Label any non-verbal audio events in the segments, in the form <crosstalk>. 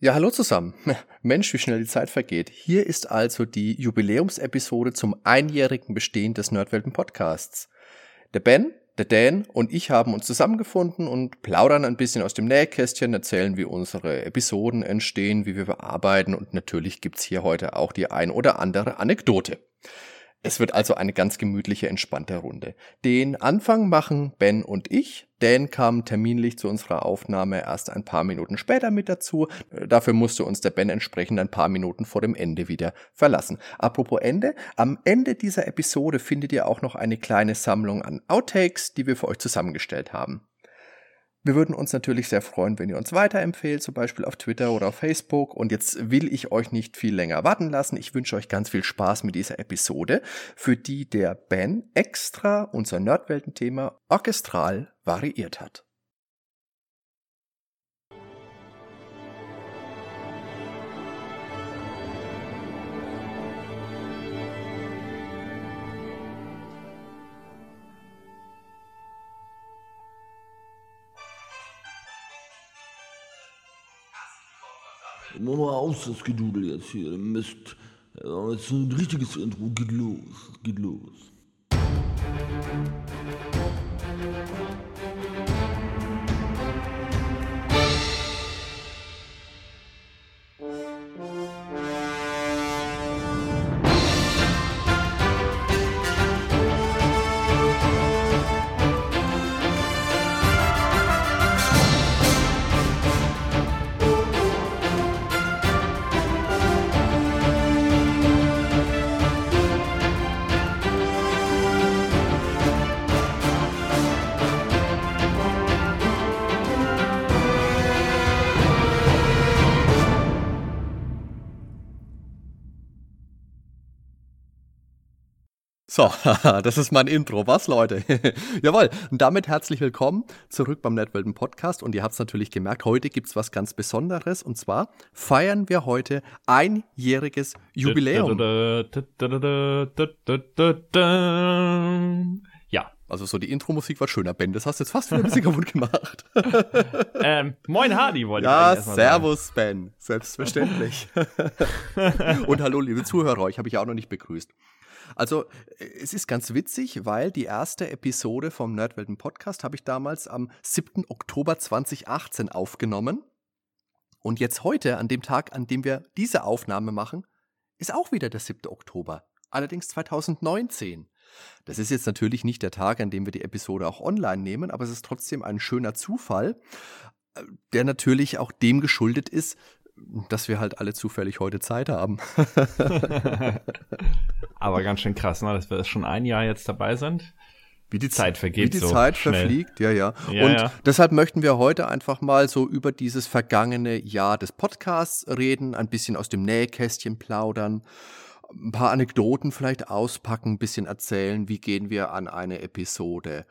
Ja, hallo zusammen. <laughs> Mensch, wie schnell die Zeit vergeht. Hier ist also die Jubiläumsepisode zum einjährigen Bestehen des Nerdwelten Podcasts. Der Ben, der Dan und ich haben uns zusammengefunden und plaudern ein bisschen aus dem Nähkästchen, erzählen, wie unsere Episoden entstehen, wie wir bearbeiten und natürlich gibt's hier heute auch die ein oder andere Anekdote. Es wird also eine ganz gemütliche, entspannte Runde. Den Anfang machen Ben und ich. Dan kam terminlich zu unserer Aufnahme erst ein paar Minuten später mit dazu. Dafür musste uns der Ben entsprechend ein paar Minuten vor dem Ende wieder verlassen. Apropos Ende, am Ende dieser Episode findet ihr auch noch eine kleine Sammlung an Outtakes, die wir für euch zusammengestellt haben. Wir würden uns natürlich sehr freuen, wenn ihr uns weiterempfehlt, zum Beispiel auf Twitter oder auf Facebook. Und jetzt will ich euch nicht viel länger warten lassen. Ich wünsche euch ganz viel Spaß mit dieser Episode, für die der Ben extra unser Nerdwelten-Thema orchestral variiert hat. Mach mal aus, das Gedudel jetzt hier. Mist. Jetzt ein richtiges Intro. Geht los. Geht los. So, <laughs> das ist mein Intro. Was, Leute? <laughs> Jawohl. Und damit herzlich willkommen zurück beim Netwelten Podcast. Und ihr habt es natürlich gemerkt, heute gibt's was ganz Besonderes. Und zwar feiern wir heute einjähriges Jubiläum. Ja. Also so die Intro-Musik war schöner, Ben. Das hast du jetzt fast wieder ein bisschen <laughs> kaputt gemacht. ähm, moin Hardy, wollte ja, ich Ja, servus, sagen. Ben. Selbstverständlich. Und hallo, liebe Zuhörer. Euch habe ich auch noch nicht begrüßt. Also es ist ganz witzig, weil die erste Episode vom Nerdwelten Podcast habe ich damals am 7. Oktober 2018 aufgenommen. Und jetzt heute, an dem Tag, an dem wir diese Aufnahme machen, ist auch wieder der 7. Oktober. Allerdings 2019. Das ist jetzt natürlich nicht der Tag, an dem wir die Episode auch online nehmen, aber es ist trotzdem ein schöner Zufall, äh, der natürlich auch dem geschuldet ist, dass wir halt alle zufällig heute Zeit haben. <laughs> Aber ganz schön krass, ne? dass wir schon ein Jahr jetzt dabei sind. Wie die Zeit vergeht. Wie die so Zeit schnell. verfliegt, ja, ja. ja und ja. deshalb möchten wir heute einfach mal so über dieses vergangene Jahr des Podcasts reden, ein bisschen aus dem Nähkästchen plaudern, ein paar Anekdoten vielleicht auspacken, ein bisschen erzählen, wie gehen wir an eine Episode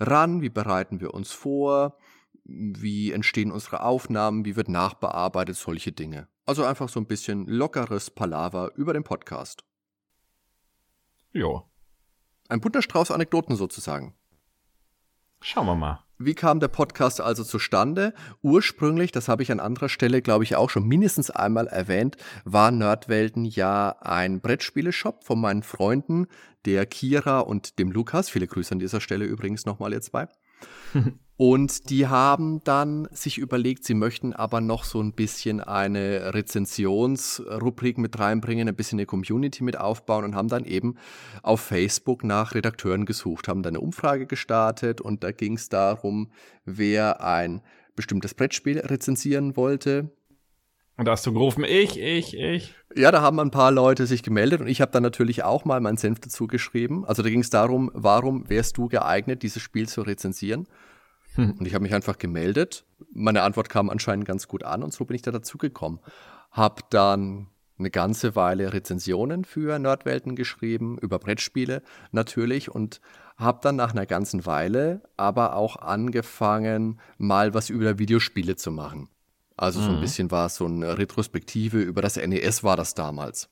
ran, wie bereiten wir uns vor, wie entstehen unsere Aufnahmen, wie wird nachbearbeitet, solche Dinge. Also einfach so ein bisschen lockeres Palaver über den Podcast. Ja. Ein bunter Strauß Anekdoten sozusagen. Schauen wir mal. Wie kam der Podcast also zustande? Ursprünglich, das habe ich an anderer Stelle, glaube ich, auch schon mindestens einmal erwähnt, war Nerdwelten ja ein Brettspieleshop von meinen Freunden, der Kira und dem Lukas. Viele Grüße an dieser Stelle übrigens nochmal ihr zwei. Und die haben dann sich überlegt, sie möchten aber noch so ein bisschen eine Rezensionsrubrik mit reinbringen, ein bisschen eine Community mit aufbauen und haben dann eben auf Facebook nach Redakteuren gesucht, haben dann eine Umfrage gestartet und da ging es darum, wer ein bestimmtes Brettspiel rezensieren wollte. Und da hast du gerufen, ich, ich, ich. Ja, da haben ein paar Leute sich gemeldet und ich habe dann natürlich auch mal meinen Senf dazu geschrieben. Also da ging es darum, warum wärst du geeignet, dieses Spiel zu rezensieren? Hm. Und ich habe mich einfach gemeldet. Meine Antwort kam anscheinend ganz gut an und so bin ich da dazugekommen. Hab dann eine ganze Weile Rezensionen für Nerdwelten geschrieben, über Brettspiele natürlich und habe dann nach einer ganzen Weile aber auch angefangen, mal was über Videospiele zu machen. Also so ein mhm. bisschen war es so eine Retrospektive über das NES war das damals.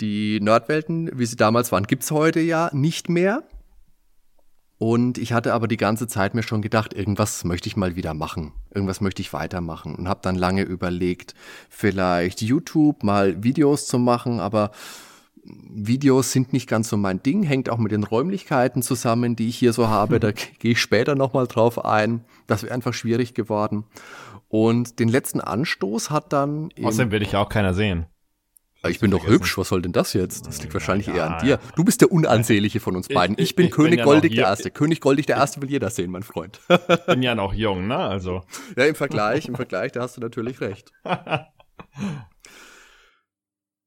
Die Nerdwelten, wie sie damals waren, gibt's heute ja nicht mehr. Und ich hatte aber die ganze Zeit mir schon gedacht, irgendwas möchte ich mal wieder machen. Irgendwas möchte ich weitermachen. Und habe dann lange überlegt, vielleicht YouTube mal Videos zu machen, aber Videos sind nicht ganz so mein Ding, hängt auch mit den Räumlichkeiten zusammen, die ich hier so habe. Da gehe ich später nochmal drauf ein. Das wäre einfach schwierig geworden. Und den letzten Anstoß hat dann. Außerdem will ich auch keiner sehen. Ich bin doch hübsch, was soll denn das jetzt? Das liegt wahrscheinlich ja, eher an dir. Du bist der Unansehnliche von uns beiden. Ich, ich bin ich König bin ja Goldig der Erste. König Goldig der Erste will jeder sehen, mein Freund. Ich <laughs> bin ja noch jung, ne? Also. Ja, im Vergleich, im Vergleich, da hast du natürlich recht. <laughs>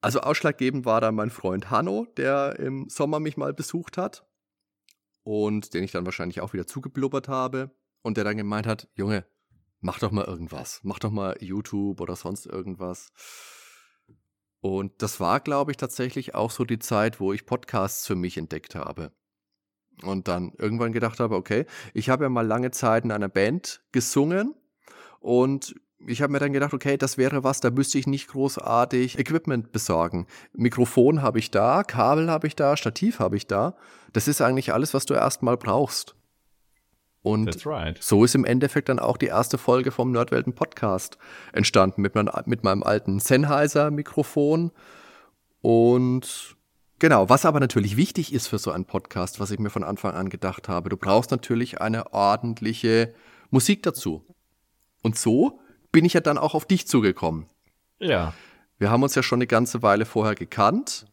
Also ausschlaggebend war dann mein Freund Hanno, der im Sommer mich mal besucht hat und den ich dann wahrscheinlich auch wieder zugeblubbert habe und der dann gemeint hat, Junge, mach doch mal irgendwas, mach doch mal YouTube oder sonst irgendwas. Und das war, glaube ich, tatsächlich auch so die Zeit, wo ich Podcasts für mich entdeckt habe. Und dann irgendwann gedacht habe, okay, ich habe ja mal lange Zeit in einer Band gesungen und ich habe mir dann gedacht, okay, das wäre was, da müsste ich nicht großartig Equipment besorgen. Mikrofon habe ich da, Kabel habe ich da, Stativ habe ich da. Das ist eigentlich alles, was du erstmal brauchst. Und right. so ist im Endeffekt dann auch die erste Folge vom Nerdwelten Podcast entstanden mit, mein, mit meinem alten Sennheiser Mikrofon. Und genau, was aber natürlich wichtig ist für so einen Podcast, was ich mir von Anfang an gedacht habe, du brauchst natürlich eine ordentliche Musik dazu. Und so bin ich ja dann auch auf dich zugekommen. Ja. Wir haben uns ja schon eine ganze Weile vorher gekannt.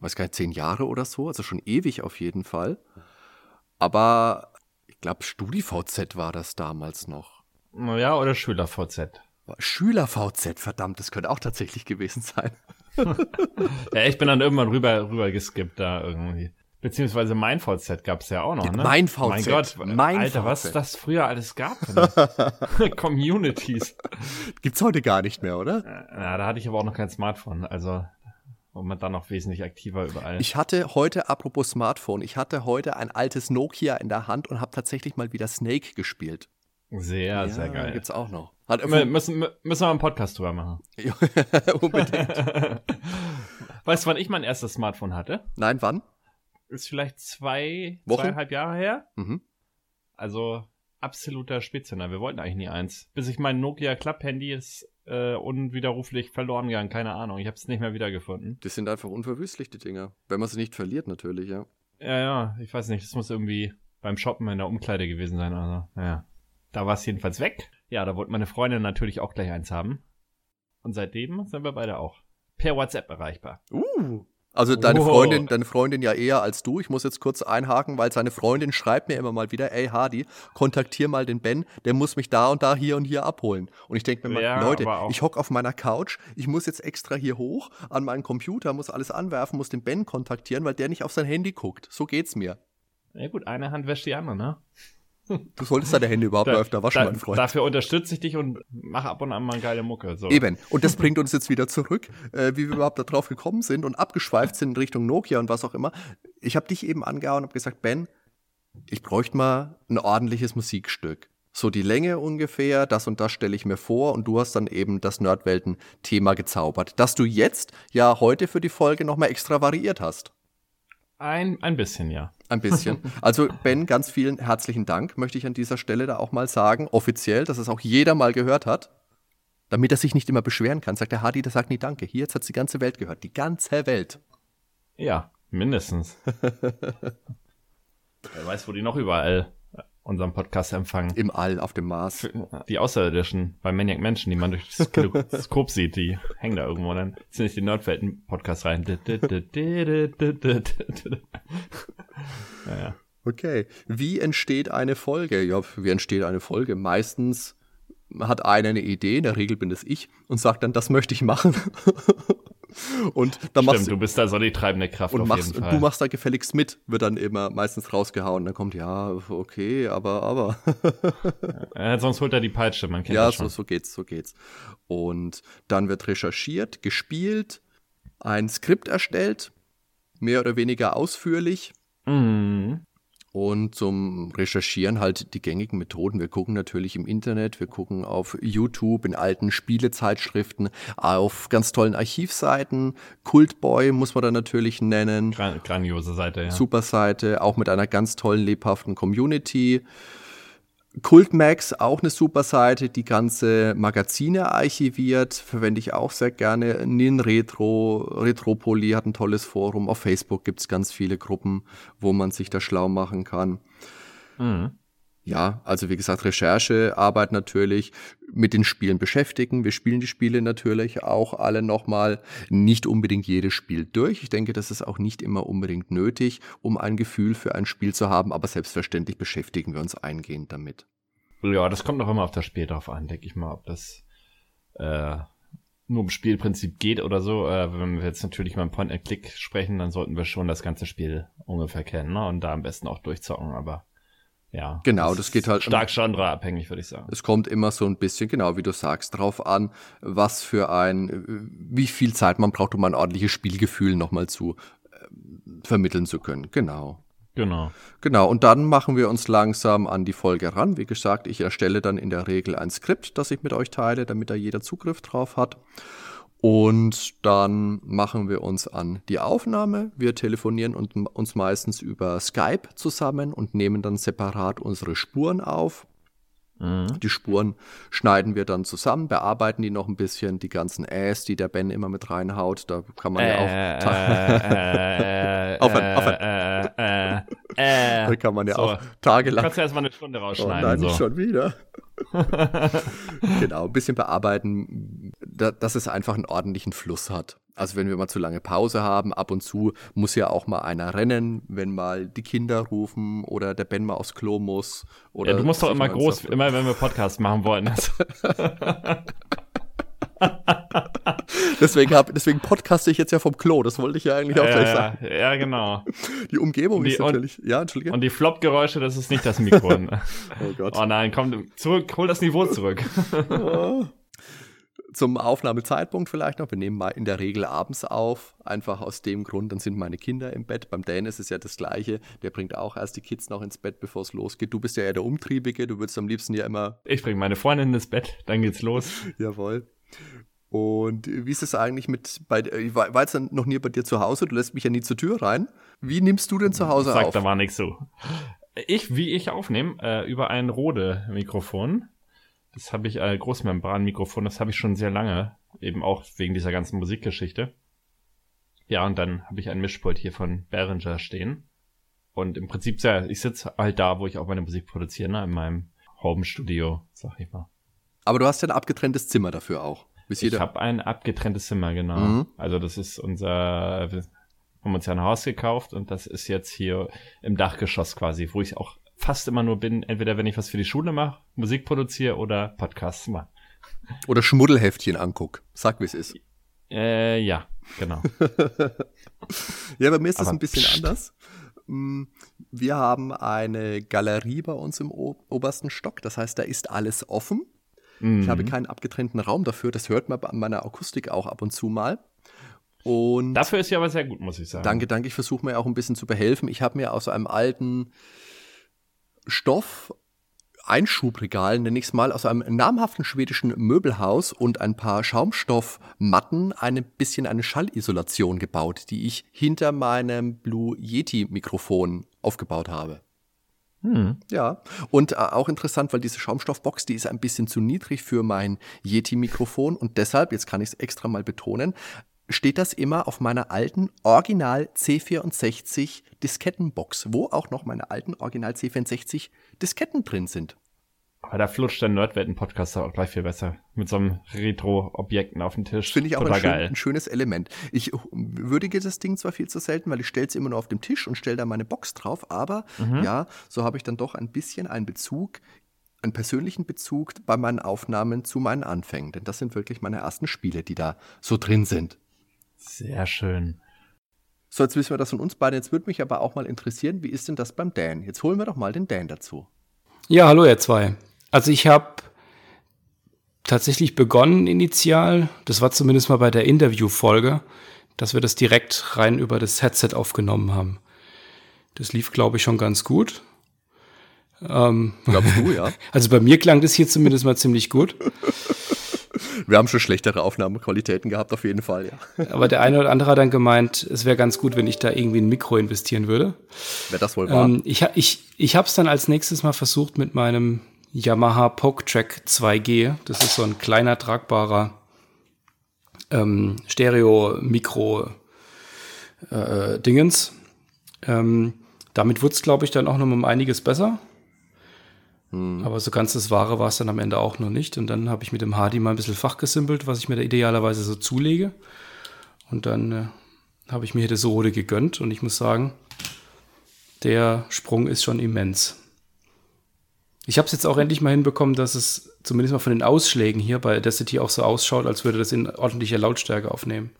Weiß gar nicht, zehn Jahre oder so, also schon ewig auf jeden Fall. Aber ich glaube, StudiVZ war das damals noch. Ja, oder SchülerVZ. SchülerVZ, verdammt, das könnte auch tatsächlich gewesen sein. <laughs> ja, ich bin dann irgendwann rüber, rüber geskippt da irgendwie. Beziehungsweise mein VZ gab es ja auch noch, ne? Mein VZ. Mein Gott, mein Alter, VZ. was das früher alles gab. Ne? <laughs> Communities. Gibt's heute gar nicht mehr, oder? Ja, da hatte ich aber auch noch kein Smartphone. Also und man dann noch wesentlich aktiver überall. Ich hatte heute, apropos Smartphone, ich hatte heute ein altes Nokia in der Hand und habe tatsächlich mal wieder Snake gespielt. Sehr, ja, sehr geil. Gibt's auch noch. Hat wir müssen, müssen wir einen Podcast drüber machen. <laughs> Unbedingt. <laughs> weißt du, wann ich mein erstes Smartphone hatte? Nein, wann? Ist vielleicht zwei, Wochen? zweieinhalb Jahre her. Mhm. Also absoluter Spitzenner. Wir wollten eigentlich nie eins. Bis ich mein Nokia Club Handy ist äh, unwiderruflich verloren gegangen. Keine Ahnung. Ich habe es nicht mehr wiedergefunden. Die sind einfach unverwüstlich, die Dinger. Wenn man sie nicht verliert, natürlich, ja. Ja, ja. Ich weiß nicht. Das muss irgendwie beim Shoppen in der Umkleide gewesen sein. Also, naja. Da war es jedenfalls weg. Ja, da wollte meine Freundin natürlich auch gleich eins haben. Und seitdem sind wir beide auch per WhatsApp erreichbar. Uh. Also deine. Freundin, deine Freundin ja eher als du. Ich muss jetzt kurz einhaken, weil seine Freundin schreibt mir immer mal wieder, ey Hardy, kontaktier mal den Ben, der muss mich da und da hier und hier abholen. Und ich denke mir mal, ja, Leute, ich hock auf meiner Couch, ich muss jetzt extra hier hoch an meinen Computer, muss alles anwerfen, muss den Ben kontaktieren, weil der nicht auf sein Handy guckt. So geht's mir. Ja gut, eine Hand wäscht die andere, ne? Du solltest deine Hände überhaupt da, mal öfter waschen, da, mein Freund. Dafür unterstütze ich dich und mache ab und an mal geile Mucke. So. Eben. Und das bringt uns jetzt wieder zurück, äh, wie wir überhaupt darauf gekommen sind und abgeschweift sind in Richtung Nokia und was auch immer. Ich habe dich eben angehauen und habe gesagt, Ben, ich bräuchte mal ein ordentliches Musikstück. So die Länge ungefähr, das und das stelle ich mir vor und du hast dann eben das Nerdwelten-Thema gezaubert, das du jetzt ja heute für die Folge nochmal extra variiert hast. Ein, ein bisschen, ja. Ein bisschen. <laughs> Also Ben, ganz vielen herzlichen Dank, möchte ich an dieser Stelle da auch mal sagen, offiziell, dass es auch jeder mal gehört hat, damit er sich nicht immer beschweren kann. Sagt der Hardy, der sagt nie Danke. Hier, jetzt hat die ganze Welt gehört. Die ganze Welt. Ja, mindestens. <laughs> Wer weiß, wo die noch überall unseren Podcast empfangen. Im All, auf dem Mars. Die Außerirdischen, bei Maniac Menschen, die man durch das Teleskop <laughs> sieht, die hängen da irgendwo dann sind nicht die Nerdwelten-Podcast rein. naja. Okay. Wie entsteht eine Folge? Ja, wie entsteht eine Folge? Meistens hat einer eine Idee, in der Regel bin es ich, und sagt dann, das möchte ich machen. <laughs> Und dann Stimmt, machst du bist da so die treibende Kraft und auf machst, jeden Fall. du machst da gefälligst mit, wird dann immer meistens rausgehauen. Dann kommt, ja, okay, aber, aber. <laughs> ja, sonst holt er die Peitsche, man kennt ja, das schon. Ja, so, so geht's, so geht's. Und dann wird recherchiert, gespielt, ein Skript erstellt, mehr oder weniger ausführlich. Mhm. Und zum Recherchieren halt die gängigen Methoden. Wir gucken natürlich im Internet, wir gucken auf YouTube, in alten Spielezeitschriften, auf ganz tollen Archivseiten. Cultboy muss man da natürlich nennen. Gran grandiose Seite, ja. Super Seite, auch mit einer ganz tollen, lebhaften Community. Cultmax, auch eine super Seite, die ganze Magazine archiviert, verwende ich auch sehr gerne. Nin Retro, Retropoli hat ein tolles Forum. Auf Facebook gibt es ganz viele Gruppen, wo man sich da schlau machen kann. Mhm. Ja, also wie gesagt, Recherchearbeit natürlich, mit den Spielen beschäftigen. Wir spielen die Spiele natürlich auch alle nochmal, nicht unbedingt jedes Spiel durch. Ich denke, das ist auch nicht immer unbedingt nötig, um ein Gefühl für ein Spiel zu haben, aber selbstverständlich beschäftigen wir uns eingehend damit. Ja, das kommt noch immer auf das Spiel drauf an, denke ich mal, ob das äh, nur um Spielprinzip geht oder so. Äh, wenn wir jetzt natürlich mal im Point-and-Click sprechen, dann sollten wir schon das ganze Spiel ungefähr kennen ne? und da am besten auch durchzocken, aber ja. Genau, das, das geht halt. Stark genreabhängig, würde ich sagen. Es kommt immer so ein bisschen, genau wie du sagst, drauf an, was für ein, wie viel Zeit man braucht, um ein ordentliches Spielgefühl nochmal zu äh, vermitteln zu können. Genau. Genau. Genau, und dann machen wir uns langsam an die Folge ran. Wie gesagt, ich erstelle dann in der Regel ein Skript, das ich mit euch teile, damit da jeder Zugriff drauf hat. Und dann machen wir uns an die Aufnahme. Wir telefonieren uns meistens über Skype zusammen und nehmen dann separat unsere Spuren auf. Mhm. Die Spuren schneiden wir dann zusammen, bearbeiten die noch ein bisschen, die ganzen Äs, die der Ben immer mit reinhaut, da kann man ja auch äh, <laughs> aufhören, aufhören. <laughs> Äh, da kann man ja so. auch tagelang. Kannst du erstmal eine Stunde rausschneiden. Oh nein, so. schon wieder. <laughs> genau, ein bisschen bearbeiten, dass es einfach einen ordentlichen Fluss hat. Also wenn wir mal zu lange Pause haben, ab und zu muss ja auch mal einer rennen, wenn mal die Kinder rufen oder der Ben mal aufs Klo muss. Oder ja, du musst doch immer groß, immer wenn wir Podcast machen wollen. <laughs> <laughs> deswegen, hab, deswegen podcaste ich jetzt ja vom Klo, das wollte ich ja eigentlich auch ja, gleich sagen. Ja, genau. Die Umgebung die, ist natürlich. Und, ja, Entschuldige. Und die Flop-Geräusche, das ist nicht das Mikro. <laughs> oh Gott. Oh nein, komm, zurück, hol das Niveau zurück. <laughs> Zum Aufnahmezeitpunkt vielleicht noch. Wir nehmen mal in der Regel abends auf. Einfach aus dem Grund, dann sind meine Kinder im Bett. Beim Dan ist es ja das Gleiche. Der bringt auch erst die Kids noch ins Bett, bevor es losgeht. Du bist ja eher der Umtriebige. Du würdest am liebsten ja immer. Ich bringe meine Freundin ins Bett, dann geht's los. Jawohl. Und wie ist es eigentlich mit, bei, ich war jetzt noch nie bei dir zu Hause, du lässt mich ja nie zur Tür rein. Wie nimmst du denn zu Hause Sag, auf? da war nichts so. Ich, wie ich aufnehme, äh, über ein Rode-Mikrofon. Das habe ich, äh, Großmembran-Mikrofon, das habe ich schon sehr lange, eben auch wegen dieser ganzen Musikgeschichte. Ja, und dann habe ich ein Mischpult hier von Behringer stehen. Und im Prinzip, ja, ich sitze halt da, wo ich auch meine Musik produziere, ne, in meinem Home-Studio, sag ich mal. Aber du hast ja ein abgetrenntes Zimmer dafür auch. Ich habe ein abgetrenntes Zimmer, genau. Mhm. Also das ist unser, wir haben uns ja ein Haus gekauft und das ist jetzt hier im Dachgeschoss quasi, wo ich auch fast immer nur bin, entweder wenn ich was für die Schule mache, Musik produziere oder Podcasts mache. Oder Schmuddelheftchen anguck. Sag, wie es ist. Äh, ja, genau. <laughs> ja, bei mir ist das ein bisschen pst. anders. Mm, wir haben eine Galerie bei uns im obersten Stock. Das heißt, da ist alles offen. Mhm. Ich habe mhm. keinen abgetrennten Raum dafür. Das hört man an meiner Akustik auch ab und zu mal. Und Dafür ist ja aber sehr gut, muss ich sagen. Danke, danke. Ich versuche mir auch ein bisschen zu behelfen. Ich habe mir aus einem alten Stoff Einschubregal, nenne ich es mal, aus einem namhaften schwedischen Möbelhaus und ein paar Schaumstoffmatten ein bisschen eine Schallisolation gebaut, die ich hinter meinem Blue Yeti Mikrofon aufgebaut habe. Hm. Ja, und äh, auch interessant, weil diese Schaumstoffbox, die ist ein bisschen zu niedrig für mein Yeti-Mikrofon und deshalb, jetzt kann ich es extra mal betonen, steht das immer auf meiner alten Original C64 Diskettenbox, wo auch noch meine alten Original C64 Disketten drin sind. Aber da flutscht der Nerdwetten-Podcast auch gleich viel besser. Mit so einem Retro-Objekten auf dem Tisch. Finde ich auch ein, schön, ein, schönes Element. Ich würdige das Ding zwar viel zu selten, weil ich stelle es immer nur auf dem Tisch und stelle da meine Box drauf, aber mhm. ja, so habe ich dann doch ein bisschen einen Bezug, einen persönlichen Bezug bei meinen Aufnahmen zu meinen Anfängen. Denn das sind wirklich meine ersten Spiele, die da so drin sind. Sehr schön. So, jetzt wissen wir das von uns beiden. Jetzt würde mich aber auch mal interessieren, wie ist denn das beim Dan? Jetzt holen wir doch mal den Dan dazu. Ja, hallo ihr zwei. Also ich habe tatsächlich begonnen initial, das war zumindest mal bei der Interviewfolge, dass wir das direkt rein über das Headset aufgenommen haben. Das lief, glaube ich, schon ganz gut. Ähm, Glaubst du, ja? <laughs> Also bei mir klang das hier zumindest mal ziemlich gut. Wir haben schon schlechtere Aufnahmequalitäten gehabt, auf jeden Fall, ja. Aber der eine oder andere hat dann gemeint, es wäre ganz gut, wenn ich da irgendwie ein Mikro investieren würde. Wer das wohl war. Ähm, ich ich, ich habe es dann als nächstes mal versucht mit meinem Yamaha PokeTrack 2G. Das ist so ein kleiner, tragbarer ähm, Stereo-Mikro äh, Dingens. Ähm, damit wurde es, glaube ich, dann auch noch um einiges besser. Aber so ganz das Wahre war es dann am Ende auch noch nicht. Und dann habe ich mit dem Hardy mal ein bisschen fachgesimpelt, was ich mir da idealerweise so zulege. Und dann äh, habe ich mir hier das Rode gegönnt. Und ich muss sagen, der Sprung ist schon immens. Ich habe es jetzt auch endlich mal hinbekommen, dass es zumindest mal von den Ausschlägen hier bei Audacity auch so ausschaut, als würde das in ordentlicher Lautstärke aufnehmen.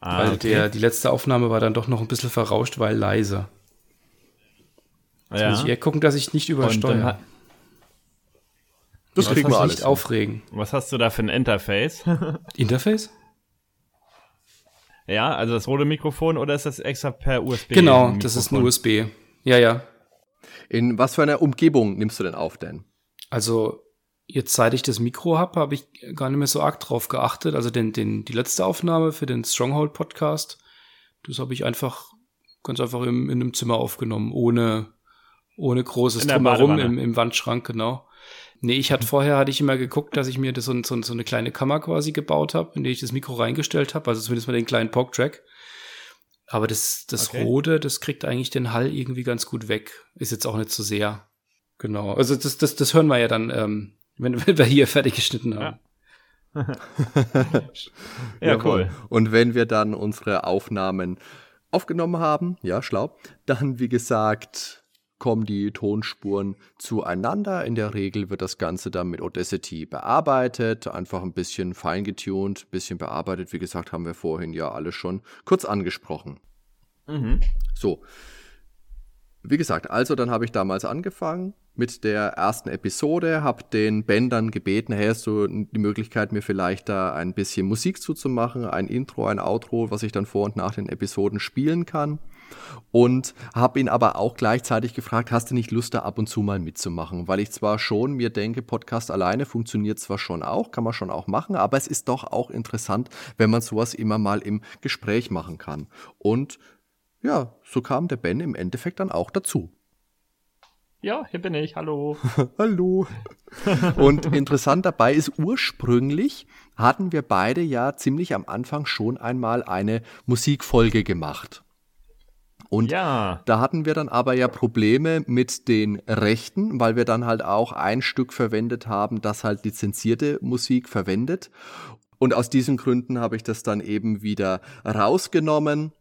Ah, weil okay. der, die letzte Aufnahme war dann doch noch ein bisschen verrauscht, weil leise. Jetzt ja. muss ich eher gucken, dass ich nicht übersteuere. das Ich kriegen wir mich alles. nicht aufregen. was hast du da für ein Interface? <laughs> Interface? ja, also das rote Mikrofon oder ist das extra per USB? Genau, das ist ein USB. Ja, ja. In was für einer Umgebung nimmst du denn auf, denn? Also jetzt seit ich das Mikro habe, habe ich gar nicht mehr so arg drauf geachtet. Also den, den, die letzte Aufnahme für den Stronghold Podcast, das habe ich einfach ganz einfach im, in einem Zimmer aufgenommen, ohne, ohne großes In der Drumherum im, im Wandschrank, genau. Nee, ich hatte vorher hatte ich immer geguckt, dass ich mir das so, so, so eine kleine Kammer quasi gebaut habe, in die ich das Mikro reingestellt habe, also zumindest mal den kleinen Poke-Track. Aber das, das Okay. Rote, das kriegt eigentlich den Hall irgendwie ganz gut weg. Ist jetzt auch nicht so sehr. Genau. Also das, das, das hören wir ja dann, ähm, wenn, <laughs> wenn wir hier fertig geschnitten haben. <laughs> Ja, Jawohl. cool. Und wenn wir dann unsere Aufnahmen aufgenommen haben, ja, schlau, dann, wie gesagt, kommen die Tonspuren zueinander. In der Regel wird das Ganze dann mit Audacity bearbeitet, einfach ein bisschen feingetuned, ein bisschen bearbeitet. Wie gesagt, haben wir vorhin ja alles schon kurz angesprochen. Mhm. So. Wie gesagt, also dann habe ich damals angefangen mit der ersten Episode, habe den Ben dann gebeten, hey, hast du die Möglichkeit, mir vielleicht da ein bisschen Musik zuzumachen, ein Intro, ein Outro, was ich dann vor und nach den Episoden spielen kann. Und habe ihn aber auch gleichzeitig gefragt, hast du nicht Lust, da ab und zu mal mitzumachen? Weil ich zwar schon mir denke, Podcast alleine funktioniert zwar schon auch, kann man schon auch machen, aber es ist doch auch interessant, wenn man sowas immer mal im Gespräch machen kann. Und ja, so kam der Ben im Endeffekt dann auch dazu. Ja, hier bin ich. Hallo. <laughs> Hallo. Und interessant dabei ist, ursprünglich hatten wir beide ja ziemlich am Anfang schon einmal eine Musikfolge gemacht. Und Ja. da hatten wir dann aber ja Probleme mit den Rechten, weil wir dann halt auch ein Stück verwendet haben, das halt lizenzierte Musik verwendet. Und aus diesen Gründen habe ich das dann eben wieder rausgenommen.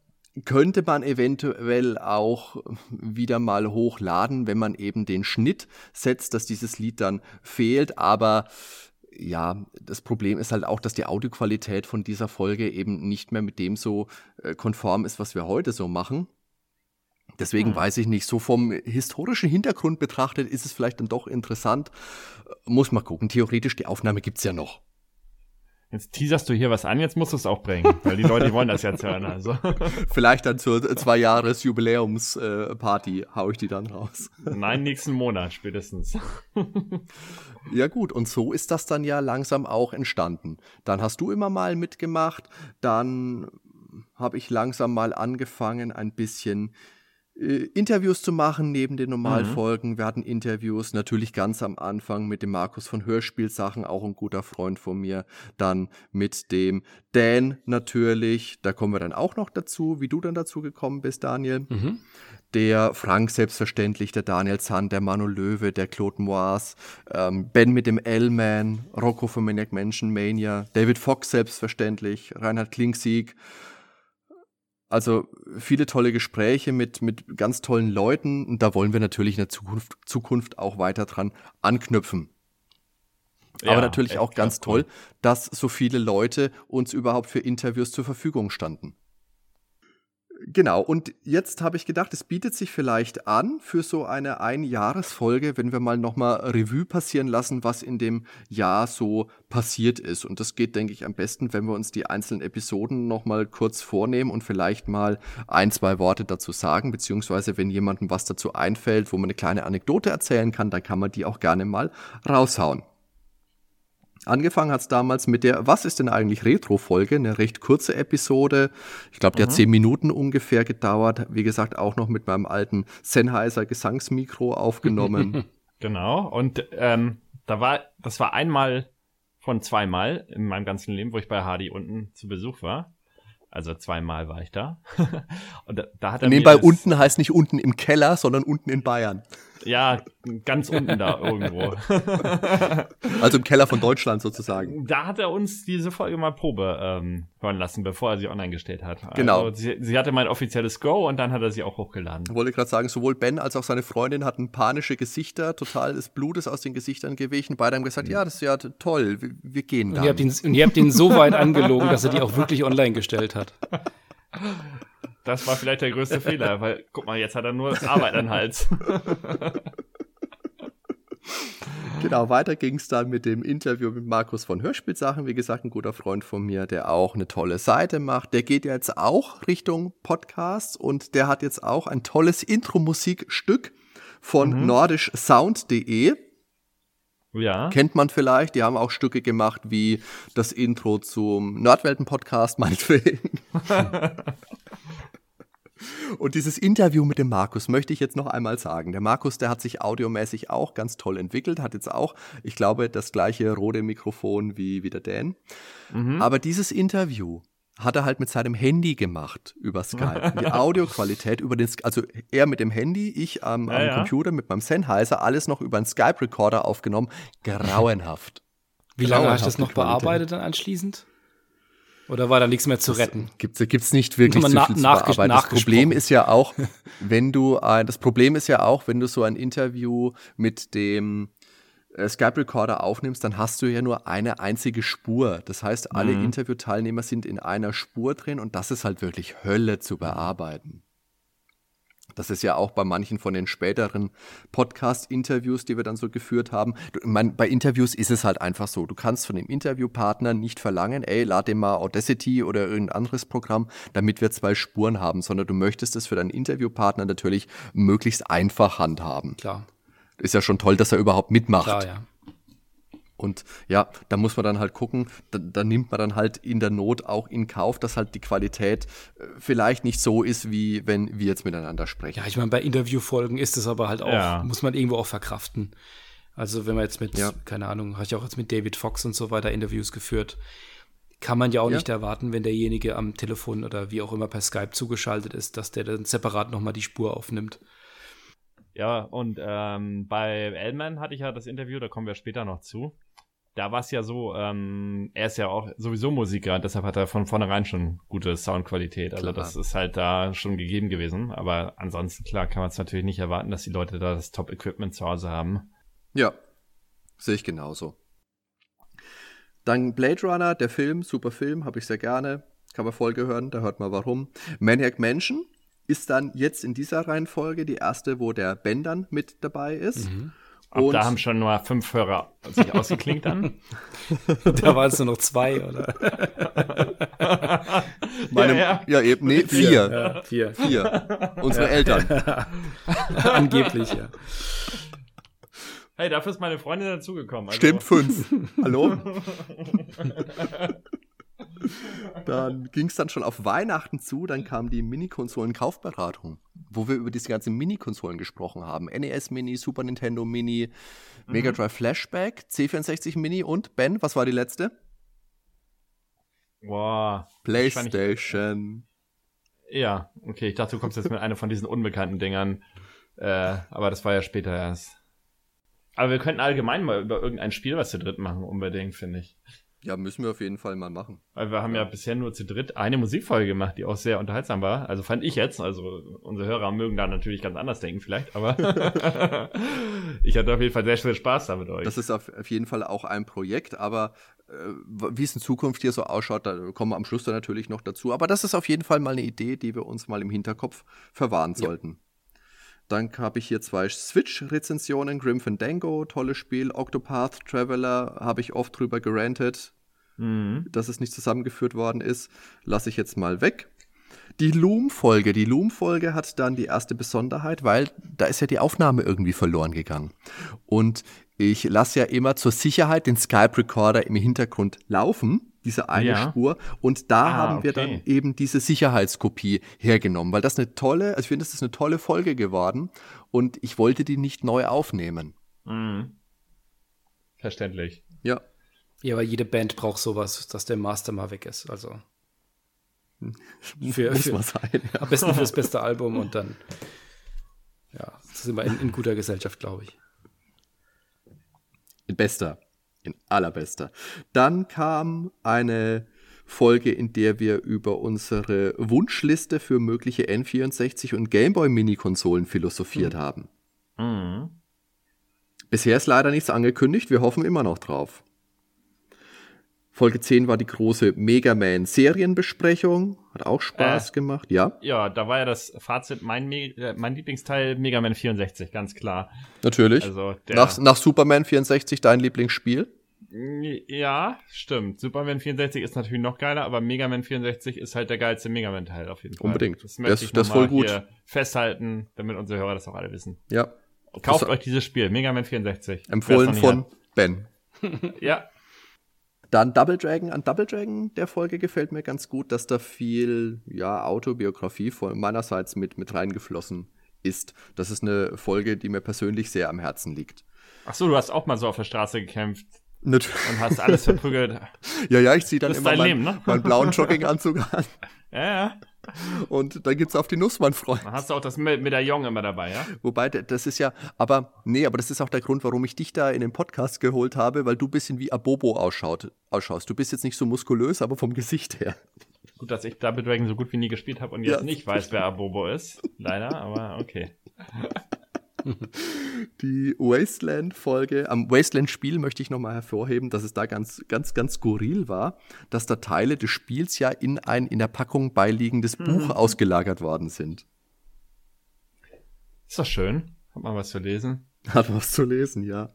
Könnte man eventuell auch wieder mal hochladen, wenn man eben den Schnitt setzt, dass dieses Lied dann fehlt. Aber ja, das Problem ist halt auch, dass die Audioqualität von dieser Folge eben nicht mehr mit dem so äh, konform ist, was wir heute so machen. Deswegen Hm. weiß ich nicht, so vom historischen Hintergrund betrachtet ist es vielleicht dann doch interessant. Muss mal gucken. Theoretisch, die Aufnahme gibt's ja noch. Jetzt teaserst du hier was an, jetzt musst du es auch bringen, weil die Leute wollen das jetzt hören. Also. <laughs> Vielleicht dann zur zwei Jahres Jubiläumsparty hau ich die dann raus. Nein, nächsten Monat spätestens. <laughs> Ja gut, und so ist das dann ja langsam auch entstanden. Dann hast du immer mal mitgemacht, dann habe ich langsam mal angefangen, ein bisschen äh, Interviews zu machen neben den Normalfolgen. Wir hatten Interviews natürlich ganz am Anfang mit dem Markus von Hörspielsachen, auch ein guter Freund von mir. Dann mit dem Dan natürlich. Da kommen wir dann auch noch dazu, wie du dann dazu gekommen bist, Daniel. Mhm. Der Frank selbstverständlich, der Daniel Zahn, der Manu Löwe, der Claude Moise, ähm, Ben mit dem L-Man, Rocco von Maniac Mansion Mania, David Fox selbstverständlich, Reinhard Klingsieg. Also viele tolle Gespräche mit, mit ganz tollen Leuten und da wollen wir natürlich in der Zukunft, Zukunft auch weiter dran anknüpfen. Aber Ja, natürlich echt auch ganz krass, cool. toll, dass so viele Leute uns überhaupt für Interviews zur Verfügung standen. Genau, und jetzt habe ich gedacht, es bietet sich vielleicht an für so eine Einjahresfolge, wenn wir mal nochmal Revue passieren lassen, was in dem Jahr so passiert ist. Und das geht, denke ich, am besten, wenn wir uns die einzelnen Episoden nochmal kurz vornehmen und vielleicht mal ein, zwei Worte dazu sagen, beziehungsweise wenn jemandem was dazu einfällt, wo man eine kleine Anekdote erzählen kann, dann kann man die auch gerne mal raushauen. Angefangen hat es damals mit der Was ist denn eigentlich Retro-Folge? Eine recht kurze Episode. Ich glaube, die mhm. hat zehn Minuten ungefähr gedauert. Wie gesagt, auch noch mit meinem alten Sennheiser Gesangsmikro aufgenommen. <laughs> genau. Und ähm, da war, das war einmal von zweimal in meinem ganzen Leben, wo ich bei Hardy unten zu Besuch war. Also zweimal war ich da. <laughs> und da, da hat er Nebenbei unten heißt nicht unten im Keller, sondern unten in Bayern. Ja, ganz unten da irgendwo. <laughs> also im Keller von Deutschland sozusagen. Da hat er uns diese Folge mal Probe ähm, hören lassen, bevor er sie online gestellt hat. Genau. Also sie, sie, hatte mein offizielles Go und dann hat er sie auch hochgeladen. Ich wollte gerade sagen, sowohl Ben als auch seine Freundin hatten panische Gesichter, total des Blutes aus den Gesichtern gewichen. Beide haben gesagt, mhm. ja, das ist ja toll, wir, wir gehen dann. Und ihr, habt ihn, und ihr habt ihn so weit angelogen, dass er die auch wirklich online gestellt hat. <laughs> Das war vielleicht der größte Fehler, weil, guck mal, jetzt hat er nur Arbeit an Hals. <laughs> Genau, weiter ging es dann mit dem Interview mit Markus von Hörspielsachen. Wie gesagt, ein guter Freund von mir, der auch eine tolle Seite macht. Der geht jetzt auch Richtung Podcasts und der hat jetzt auch ein tolles Intro-Musikstück von mhm. nordischsound.de. Ja. Kennt man vielleicht. Die haben auch Stücke gemacht wie das Intro zum Nordwelten-Podcast, meinetwegen. <laughs> Und dieses Interview mit dem Markus möchte ich jetzt noch einmal sagen. Der Markus, der hat sich audiomäßig auch ganz toll entwickelt, hat jetzt auch, ich glaube, das gleiche rote Mikrofon wie, wie der Dan. Mhm. Aber dieses Interview hat er halt mit seinem Handy gemacht über Skype. Die <laughs> Audioqualität über den, also er mit dem Handy, ich am, ja, am ja. Computer mit meinem Sennheiser, alles noch über einen Skype-Recorder aufgenommen. Grauenhaft. Wie lange hast du das noch bearbeitet dann anschließend? Oder war da nichts mehr zu retten? Gibt es nicht wirklich zu viel zu bearbeiten. Das Problem ist ja auch, <laughs> wenn du ein, das Problem ist ja auch, wenn du so ein Interview mit dem äh, Skype Recorder aufnimmst, dann hast du ja nur eine einzige Spur. Das heißt, alle mhm. Interviewteilnehmer sind in einer Spur drin und das ist halt wirklich Hölle zu bearbeiten. Das ist ja auch bei manchen von den späteren Podcast-Interviews, die wir dann so geführt haben. Ich meine, bei Interviews ist es halt einfach so. Du kannst von dem Interviewpartner nicht verlangen, ey, lad dir mal Audacity oder irgendein anderes Programm, damit wir zwei Spuren haben, sondern du möchtest es für deinen Interviewpartner natürlich möglichst einfach handhaben. Klar. Ist ja schon toll, dass er überhaupt mitmacht. Klar, ja. Und ja, da muss man dann halt gucken, da, da, nimmt man dann halt in der Not auch in Kauf, dass halt die Qualität äh, vielleicht nicht so ist, wie wenn wir jetzt miteinander sprechen. Ja, ich meine, bei Interviewfolgen ist es aber halt auch, ja. muss man irgendwo auch verkraften. Also wenn man jetzt mit, ja. keine Ahnung, habe ich auch jetzt mit David Fox und so weiter Interviews geführt, kann man ja auch ja. nicht erwarten, wenn derjenige am Telefon oder wie auch immer per Skype zugeschaltet ist, dass der dann separat nochmal die Spur aufnimmt. Ja, und ähm, bei Elman hatte ich ja das Interview, da kommen wir später noch zu da war es ja so, ähm, er ist ja auch sowieso Musiker, deshalb hat er von vornherein schon gute Soundqualität. Also klar. das ist halt da schon gegeben gewesen. Aber ansonsten, klar, kann man es natürlich nicht erwarten, dass die Leute da das Top-Equipment zu Hause haben. Ja, sehe ich genauso. Dann Blade Runner, der Film, super Film, habe ich sehr gerne. Kann man Folge hören, da hört man warum. Maniac Mansion ist dann jetzt in dieser Reihenfolge die erste, wo der Ben dann mit dabei ist. Mhm. Und da haben schon nur fünf Hörer sich ausgeklinkt dann. <laughs> da waren es nur noch zwei, oder? Meine, ja, ja. ja, eben, nee, vier. Ja, vier. Vier. Unsere Eltern. <laughs> Angeblich, ja. Hey, dafür ist meine Freundin dazugekommen. Also. Stimmt, fünf. Hallo? <laughs> dann ging es dann schon auf Weihnachten zu, dann kam die Mini-Konsolen-Kaufberatung, wo wir über diese ganzen Mini-Konsolen gesprochen haben. NES Mini, Super Nintendo Mini, mhm. Mega Drive Flashback, C64 Mini und Ben, was war die letzte? Boah. PlayStation. Ja, okay, ich dachte, du kommst jetzt mit einer von diesen unbekannten Dingern. Äh, aber das war ja später erst. Aber wir könnten allgemein mal über irgendein Spiel was zu dritt machen, unbedingt, finde ich. Ja, müssen wir auf jeden Fall mal machen. Weil wir haben ja bisher nur zu dritt eine Musikfolge gemacht, die auch sehr unterhaltsam war. Also fand ich jetzt. Also unsere Hörer mögen da natürlich ganz anders denken vielleicht, aber <laughs> ich hatte auf jeden Fall sehr viel Spaß da mit euch. Das ist auf, jeden Fall auch ein Projekt, aber äh, wie es in Zukunft hier so ausschaut, da kommen wir am Schluss dann natürlich noch dazu. Aber das ist auf jeden Fall mal eine Idee, die wir uns mal im Hinterkopf verwahren sollten. Dann habe ich hier zwei Switch-Rezensionen. Grim Fandango, tolles Spiel. Octopath Traveler habe ich oft drüber gerantet, Mhm. dass es nicht zusammengeführt worden ist. Lasse ich jetzt mal weg. Die Loom-Folge. Die Loom-Folge hat dann die erste Besonderheit, weil da ist ja die Aufnahme irgendwie verloren gegangen. Und ich lasse ja immer zur Sicherheit den Skype-Recorder im Hintergrund laufen, diese eine Ja. Spur. Und da Ah, haben wir okay. dann eben diese Sicherheitskopie hergenommen, weil das eine tolle, also ich finde, das ist eine tolle Folge geworden und ich wollte die nicht neu aufnehmen. Mhm. Verständlich. Ja. Ja, aber jede Band braucht sowas, dass der Master mal weg ist. Also für, Muss für, mal sein. Ja. am besten fürs <laughs> beste Album und dann ja, sind wir in, in guter Gesellschaft, glaube ich. In bester. In allerbester. Dann kam eine Folge, in der wir über unsere Wunschliste für mögliche N64 und Gameboy Mini-Konsolen philosophiert haben. Mhm. Bisher ist leider nichts angekündigt, wir hoffen immer noch drauf. Folge 10 war die große Mega Man Serienbesprechung, hat auch Spaß Äh. gemacht, ja, Ja, da war ja das Fazit, mein, Me äh, mein Lieblingsteil Mega Man 64, ganz klar. natürlich. Also nach, nach Superman 64 dein Lieblingsspiel? Ja, stimmt. Superman 64 ist natürlich noch geiler, aber Mega Man 64 ist halt der geilste Mega Man Teil auf jeden Fall. Unbedingt. Das möchte Das- ich das voll gut. hier festhalten, damit unsere Hörer das auch alle wissen. Ja. Kauft Das- euch dieses Spiel, Mega Man 64. Wer's Empfohlen von Ben. hat. <laughs> Ja, Dann Double Dragon. An Double Dragon der Folge gefällt mir ganz gut, dass da viel ja, Autobiografie von meinerseits mit, mit reingeflossen ist. Das ist eine Folge, die mir persönlich sehr am Herzen liegt. Ach so, du hast auch mal so auf der Straße gekämpft Nat- und hast alles verprügelt. <laughs> Ja, ja, ich ziehe dann immer mein, Leben, ne? meinen blauen Jogginganzug an <laughs> Ja, ja. Und dann gibt's auf die Nuss, mein Freund. Dann hast du auch das Me- Medaillon immer dabei, ja? Wobei, das ist ja, aber, nee, aber das ist auch der Grund, warum ich dich da in den Podcast geholt habe, weil du ein bisschen wie Abobo ausschaut, ausschaust. Du bist jetzt nicht so muskulös, aber vom Gesicht her. Gut, dass ich Double Dragon so gut wie nie gespielt habe und Ja. jetzt nicht weiß, wer Abobo ist. Leider, aber okay. <laughs> Die Wasteland-Folge, am Wasteland-Spiel möchte ich nochmal hervorheben, dass es da ganz, ganz, ganz skurril war, dass da Teile des Spiels ja in ein in der Packung beiliegendes Buch ausgelagert worden sind. Ist doch schön. Hat man was zu lesen. Hat was zu lesen, ja.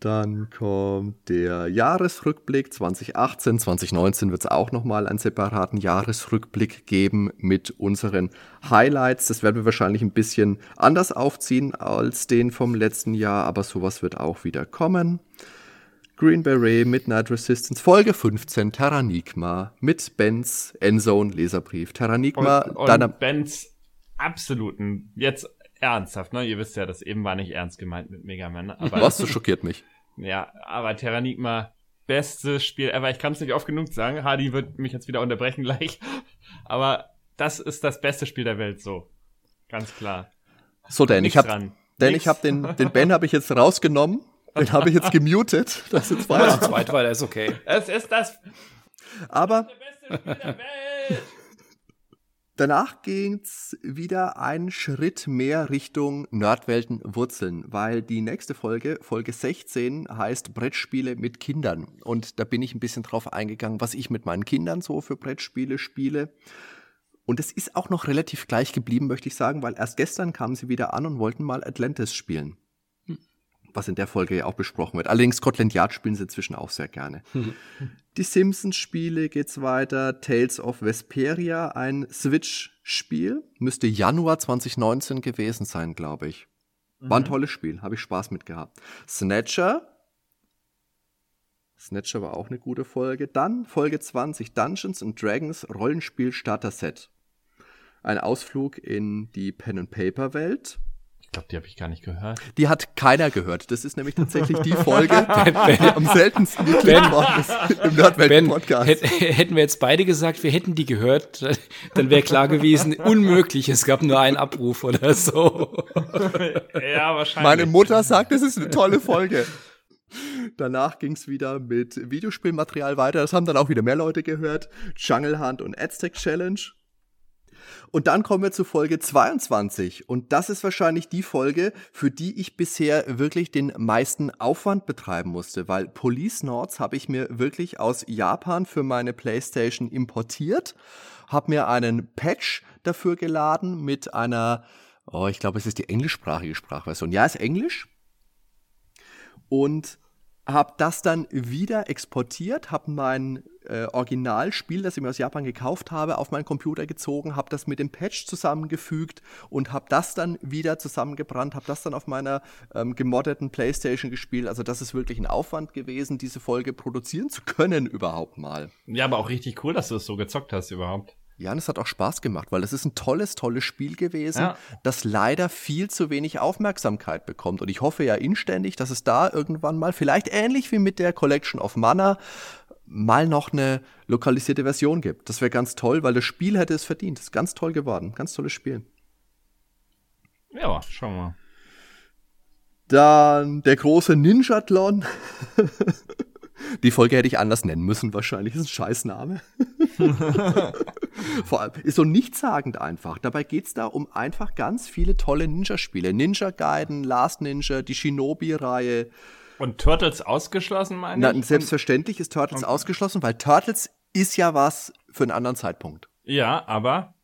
Dann kommt der Jahresrückblick 2018. 2019 wird es auch nochmal einen separaten Jahresrückblick geben mit unseren Highlights. Das werden wir wahrscheinlich ein bisschen anders aufziehen als den vom letzten Jahr, aber sowas wird auch wieder kommen. Green Beret, Midnight Resistance, Folge 15, Terranigma mit Benz Endzone Leserbrief. Terranigma, Und, und deiner. Bens absoluten, jetzt ernsthaft, ne? Ihr wisst ja, das eben war nicht ernst gemeint mit Mega Man. <laughs> Aber, Was? Das schockiert mich. Ja, aber Terranigma, bestes Spiel ever. Ich kann es nicht oft genug sagen. Hardy wird mich jetzt wieder unterbrechen gleich. <laughs> Aber das ist das beste Spiel der Welt, so. Ganz klar. So, Dan, Nichts ich habe Nix. ich habe den, <laughs> den Ben habe ich jetzt rausgenommen. Den habe ich jetzt gemutet. Das ist zwei. Also zweit war ist okay. Es ist das Aber beste Spiel der Welt. Danach ging's wieder einen Schritt mehr Richtung Nerdwelten Wurzeln, weil die nächste Folge, Folge 16, heißt Brettspiele mit Kindern. Und da bin ich ein bisschen drauf eingegangen, was ich mit meinen Kindern so für Brettspiele spiele. Und es ist auch noch relativ gleich geblieben, möchte ich sagen, weil erst gestern kamen sie wieder an und wollten mal Atlantis spielen. Was in der Folge ja auch besprochen wird. Allerdings Scotland Yard spielen sie inzwischen auch sehr gerne. <laughs> Die Simpsons-Spiele geht's weiter. Tales of Vesperia, ein Switch-Spiel. Müsste Januar 2019 gewesen sein, glaube ich. War ein tolles Spiel, habe ich Spaß mit gehabt. Snatcher. Snatcher war auch eine gute Folge. Dann Folge 20, Dungeons and Dragons Rollenspiel Starter Set. Ein Ausflug in die Pen-and-Paper-Welt. Ich glaube, die habe ich gar nicht gehört. Die hat keiner gehört. Das ist nämlich tatsächlich die Folge, <laughs> die am seltensten geklickt worden ist im Ben, Nerdwelt-Podcast. hätt, hätten wir jetzt beide gesagt, wir hätten die gehört, dann wäre klar gewesen, unmöglich, es gab nur einen Abruf oder so. <laughs> Ja, wahrscheinlich. Meine Mutter sagt, es ist eine tolle Folge. Danach ging es wieder mit Videospielmaterial weiter. Das haben dann auch wieder mehr Leute gehört. Jungle Hunt und Aztec Challenge. Und dann kommen wir zu Folge 22. Und das ist wahrscheinlich die Folge, für die ich bisher wirklich den meisten Aufwand betreiben musste, weil Police Nords habe ich mir wirklich aus Japan für meine PlayStation importiert, habe mir einen Patch dafür geladen mit einer, oh, ich glaube, es ist die englischsprachige Sprachversion. Ja, ist Englisch. Und habe das dann wieder exportiert, habe mein äh, Originalspiel, das ich mir aus Japan gekauft habe, auf meinen Computer gezogen, habe das mit dem Patch zusammengefügt und habe das dann wieder zusammengebrannt, habe das dann auf meiner ähm, gemoddeten Playstation gespielt. Also das ist wirklich ein Aufwand gewesen, diese Folge produzieren zu können überhaupt mal. Ja, aber auch richtig cool, dass du es so gezockt hast überhaupt. Ja, und es hat auch Spaß gemacht, weil es ist ein tolles, tolles Spiel gewesen, ja. das leider viel zu wenig Aufmerksamkeit bekommt. Und ich hoffe ja inständig, dass es da irgendwann mal, vielleicht ähnlich wie mit der Collection of Mana, mal noch eine lokalisierte Version gibt. Das wäre ganz toll, weil das Spiel hätte es verdient. Das ist ganz toll geworden. Ganz tolles Spiel. Ja, schauen wir mal. Dann der große Ninjatlon. <laughs> <laughs> Die Folge hätte ich anders nennen müssen, wahrscheinlich. Das ist ein Scheißname. <laughs> Vor allem ist so nichtssagend einfach. Dabei geht es da um einfach ganz viele tolle Ninja-Spiele. Ninja Gaiden, Last Ninja, die Shinobi-Reihe. Und Turtles ausgeschlossen, meine ich? selbstverständlich ist Turtles okay. ausgeschlossen, weil Turtles ist ja was für einen anderen Zeitpunkt. Ja, aber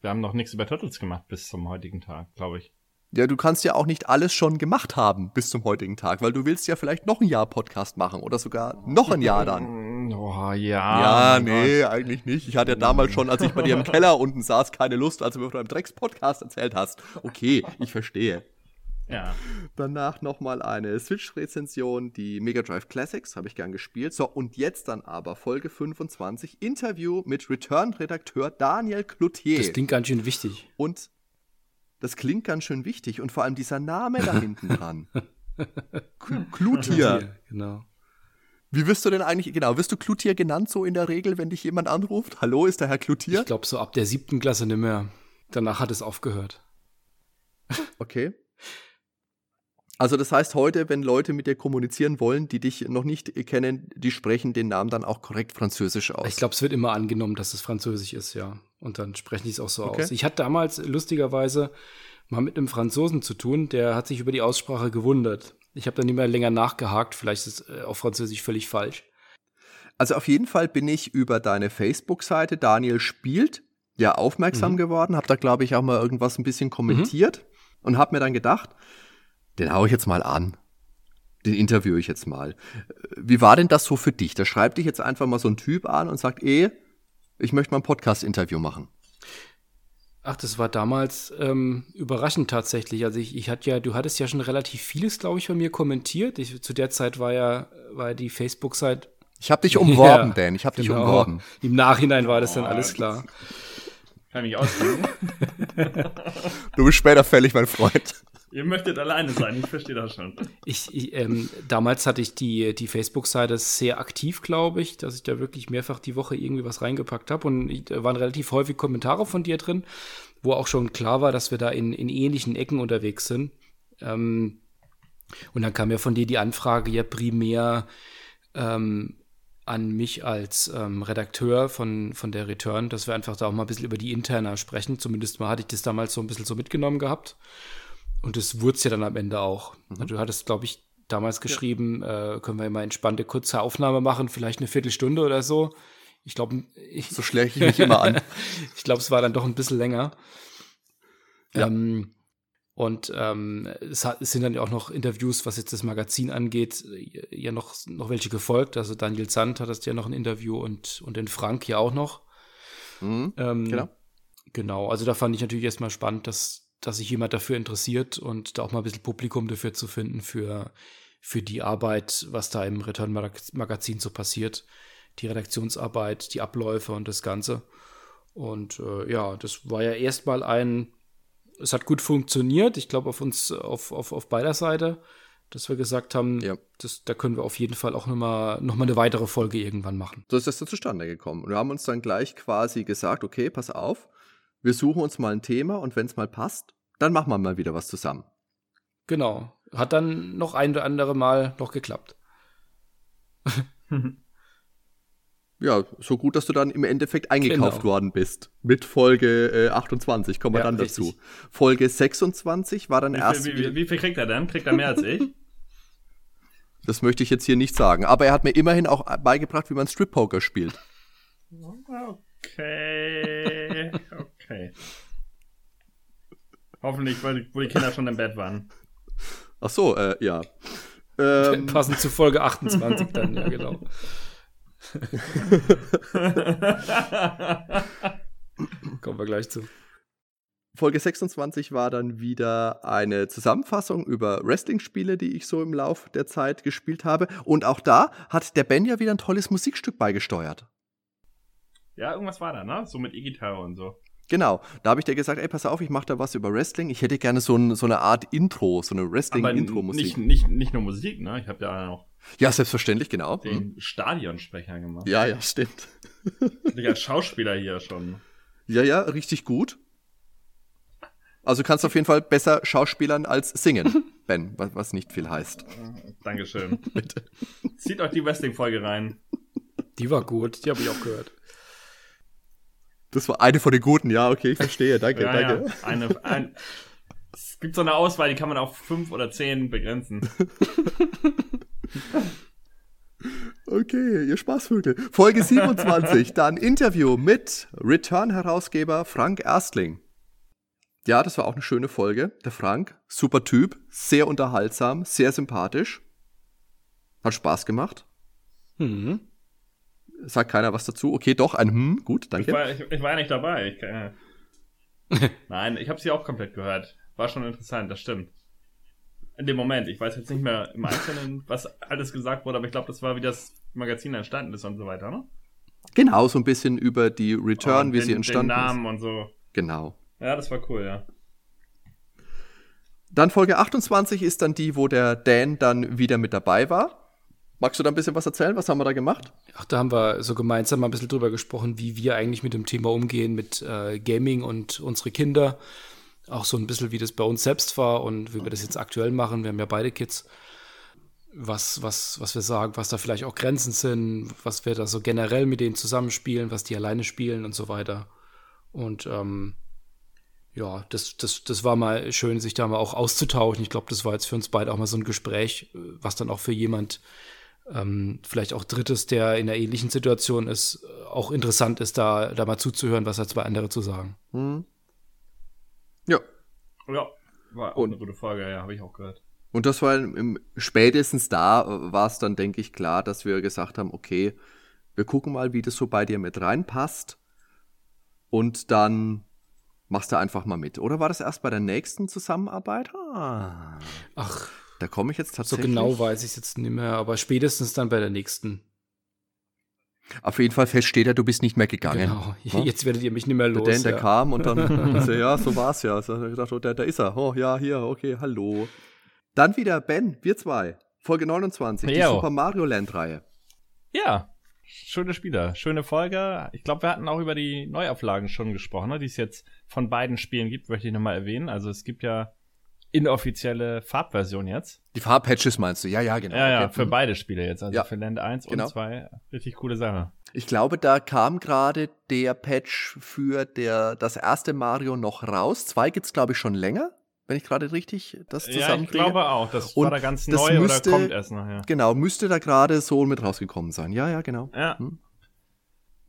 wir haben noch nichts über Turtles gemacht bis zum heutigen Tag, glaube ich. Ja, du kannst ja auch nicht alles schon gemacht haben bis zum heutigen Tag, weil du willst ja vielleicht noch ein Jahr Podcast machen oder sogar noch ein Jahr dann. <laughs> Oh, ja. Ja, nee, Gott. eigentlich nicht. Ich hatte ja damals schon, als ich bei dir im Keller <laughs> unten saß, keine Lust, als du mir von deinem Drecks-Podcast erzählt hast. Okay, ich verstehe. Ja. Danach nochmal eine Switch-Rezension, die Mega Drive Classics, habe ich gern gespielt. So, und jetzt dann aber Folge 25, Interview mit Return-Redakteur Daniel Cloutier. Das klingt ganz schön wichtig. Und das klingt ganz schön wichtig und vor allem dieser Name da hinten <laughs> dran. Cloutier. Genau. Wie wirst du denn eigentlich, genau, wirst du Cloutier genannt so in der Regel, wenn dich jemand anruft? Hallo, ist der Herr Cloutier? Ich glaube so ab der siebten Klasse nicht mehr. Danach hat es aufgehört. Okay. Also das heißt heute, wenn Leute mit dir kommunizieren wollen, die dich noch nicht kennen, die sprechen den Namen dann auch korrekt französisch aus. Ich glaube, es wird immer angenommen, dass es französisch ist, ja. Und dann sprechen die es auch so okay. aus. Ich hatte damals lustigerweise mal mit einem Franzosen zu tun, der hat sich über die Aussprache gewundert. Ich habe dann nicht mehr länger nachgehakt, vielleicht ist es äh, auf Französisch völlig falsch. Also auf jeden Fall bin ich über deine Facebook-Seite Daniel spielt ja aufmerksam mhm. geworden, habe da glaube ich auch mal irgendwas ein bisschen kommentiert mhm. und habe mir dann gedacht, den hau ich jetzt mal an. Den interviewe ich jetzt mal. Wie war denn das so für dich? Da schreibt dich jetzt einfach mal so ein Typ an und sagt, eh, ich möchte mal ein Podcast-Interview machen. Ach, das war damals ähm, überraschend tatsächlich. Also ich, ich hatte ja, du hattest ja schon relativ vieles, glaube ich, von mir kommentiert. Ich, zu der Zeit war ja, war die Facebook-Seite. Ich habe dich <laughs> umworben, ja, Dan. Ich habe dich genau. umworben. Im Nachhinein war das dann alles klar. Kann mich ausdrücken. <laughs> du bist später fällig, mein Freund. Ihr möchtet alleine sein, ich verstehe das schon. Ich, ich ähm, damals hatte ich die, die Facebook-Seite sehr aktiv, glaube ich, dass ich da wirklich mehrfach die Woche irgendwie was reingepackt habe. Und da waren relativ häufig Kommentare von dir drin, wo auch schon klar war, dass wir da in, in ähnlichen Ecken unterwegs sind. Ähm, und dann kam ja von dir die Anfrage ja primär ähm, an mich als ähm, Redakteur von, von der Return, dass wir einfach da auch mal ein bisschen über die Interna sprechen. Zumindest mal hatte ich das damals so ein bisschen so mitgenommen gehabt. Und das wurde es ja dann am Ende auch. Mhm. Du hattest, glaube ich, damals geschrieben, ja. äh, können wir mal entspannte kurze Aufnahme machen, vielleicht eine Viertelstunde oder so. Ich glaube, so schläge ich mich immer an. <laughs> ich glaube, es war dann doch ein bisschen länger. Ja. Ähm, und ähm, es, hat, es, sind dann auch noch Interviews, was jetzt das Magazin angeht, ja noch, noch welche gefolgt. Also Daniel Zandt hat das ja noch ein Interview und, und den Frank ja auch noch. Mhm, ähm, genau. Genau, also da fand ich natürlich erstmal spannend, dass, dass sich jemand dafür interessiert und da auch mal ein bisschen Publikum dafür zu finden, für, für die Arbeit, was da im Return-Magazin so passiert. Die Redaktionsarbeit, die Abläufe und das Ganze. Und äh, ja, das war ja erstmal ein, es hat gut funktioniert, ich glaube auf uns, auf, auf, auf beider Seite, dass wir gesagt haben, ja. das, da können wir auf jeden Fall auch nochmal noch mal eine weitere Folge irgendwann machen. So ist das so zustande gekommen. Und wir haben uns dann gleich quasi gesagt, okay, pass auf, wir suchen uns mal ein Thema und wenn es mal passt, dann machen wir mal wieder was zusammen. Genau. Hat dann noch ein oder andere Mal noch geklappt. <laughs> Ja, so gut, dass du dann im Endeffekt eingekauft Genau. worden bist. Mit Folge äh, 28 kommen wir Ja, dann richtig. dazu. Folge 26 war dann Wie erst. viel, wie, wie, wie viel kriegt er denn? Kriegt er mehr als ich? <laughs> Das möchte ich jetzt hier nicht sagen. Aber er hat mir immerhin auch beigebracht, wie man Strip-Poker spielt. <laughs> Okay. Okay. Hoffentlich, weil die- wo die Kinder schon im Bett waren. Ach so, äh, ja. Ähm, <laughs> Passend zu Folge 28 dann, ja, genau. <laughs> Kommen wir gleich zu. Folge 26 war dann wieder eine Zusammenfassung über Wrestling-Spiele, die ich so im Lauf der Zeit gespielt habe. Und auch da hat der Ben ja wieder ein tolles Musikstück beigesteuert. Ja, irgendwas war da, ne? So mit E-Gitarre und so. Genau, da habe ich dir gesagt, ey, pass auf, ich mache da was über Wrestling. Ich hätte gerne so, ein, so eine Art Intro, so eine Wrestling-Intro-Musik. nicht, nicht, nicht nur Musik, ne? Ich habe ja noch Ja, selbstverständlich, genau. den Stadionsprecher gemacht. Ja, ja, stimmt. <laughs> Ich als Schauspieler hier schon. Ja, ja, richtig gut. Also kannst auf jeden Fall besser schauspielern als singen, <laughs> Ben, was, was nicht viel heißt. Dankeschön. <laughs> Bitte. Zieht euch die Wrestling-Folge rein. Die war gut, die habe ich auch gehört. Das war eine von den guten, ja, okay, ich <laughs> verstehe, danke, Ja, danke. ja. Eine, ein, es gibt so eine Auswahl, die kann man auf fünf oder zehn begrenzen. <laughs> Okay, ihr Spaßvögel. Folge 27, dann Interview mit Return-Herausgeber Frank Erstling. Ja, das war auch eine schöne Folge. Der Frank, super Typ, sehr unterhaltsam, sehr sympathisch. Hat Spaß gemacht. Mhm. Sagt keiner was dazu. Okay, doch, ein Hm, gut, Ich danke. war, ich, ich war ja nicht dabei. Ich, äh, <laughs> Nein, ich habe sie auch komplett gehört. War schon interessant, das stimmt. In dem Moment. Ich weiß jetzt nicht mehr im Einzelnen, <laughs> was alles gesagt wurde, aber ich glaube, das war, wie das Magazin entstanden ist und so weiter, ne? Genau, so ein bisschen über die Return, Und wie den, sie entstanden Den Namen ist. und so. Genau. Ja, das war cool, ja. Dann Folge 28 ist dann die, wo der Dan dann wieder mit dabei war. Magst du da ein bisschen was erzählen? Was haben wir da gemacht? Ach, da haben wir so gemeinsam mal ein bisschen drüber gesprochen, wie wir eigentlich mit dem Thema umgehen, mit äh, Gaming und unsere Kinder. Auch so ein bisschen, wie das bei uns selbst war und wie wir das jetzt aktuell machen. Wir haben ja beide Kids. Was, was, was wir sagen, was da vielleicht auch Grenzen sind, was wir da so generell mit denen zusammenspielen, was die alleine spielen und so weiter. Und ähm, ja, das, das, das war mal schön, sich da mal auch auszutauschen. Ich glaube, das war jetzt für uns beide auch mal so ein Gespräch, äh, was dann auch für jemand, ähm, vielleicht auch Drittes, der in einer ähnlichen Situation ist, auch interessant ist, da, da mal zuzuhören, was hat zwei andere zu sagen. Hm. Ja. Ja, war auch Und- eine gute Folge, ja, habe ich auch gehört. Und das war im, im, spätestens da äh, war es dann, denke ich, klar, dass wir gesagt haben, okay, wir gucken mal, wie das so bei dir mit reinpasst. Und dann machst du einfach mal mit. Oder war das erst bei der nächsten Zusammenarbeit? Ah, Ach, da komme ich jetzt so tatsächlich. genau weiß ich es jetzt nicht mehr, aber spätestens dann bei der nächsten. Auf jeden Fall feststeht ja, du bist nicht mehr gegangen. Genau. Ja? <laughs> Jetzt werdet ihr mich nicht mehr Der los. Dan, der ja. kam und dann, <laughs> so, ja, so war's ja. So, ich dachte, oh, da, da ist er. Oh, ja, hier, okay, hallo. Dann wieder Ben, wir zwei. Folge 29, die. Super Mario Land Reihe. Ja, schöne Spieler, schöne Folge. Ich glaube, wir hatten auch über die Neuauflagen schon gesprochen, ne, die es jetzt von beiden Spielen gibt, möchte ich nochmal erwähnen. Also es gibt ja inoffizielle Farbversion jetzt. Die Farbpatches meinst du? Ja, ja, genau. ja, ja, Okay. für beide Spiele jetzt. Also Ja, für Land 1 genau. und 2. Richtig coole Sache. Ich glaube, da kam gerade der Patch für der, das erste Mario noch raus. Zwei gibt's glaube ich, schon länger, wenn ich gerade richtig das Ja, ich zusammenkriege. glaube auch. Das Und war da ganz neu müsste- oder kommt erst ja. Genau, müsste da gerade so mit rausgekommen sein. Ja, ja, genau. Ja,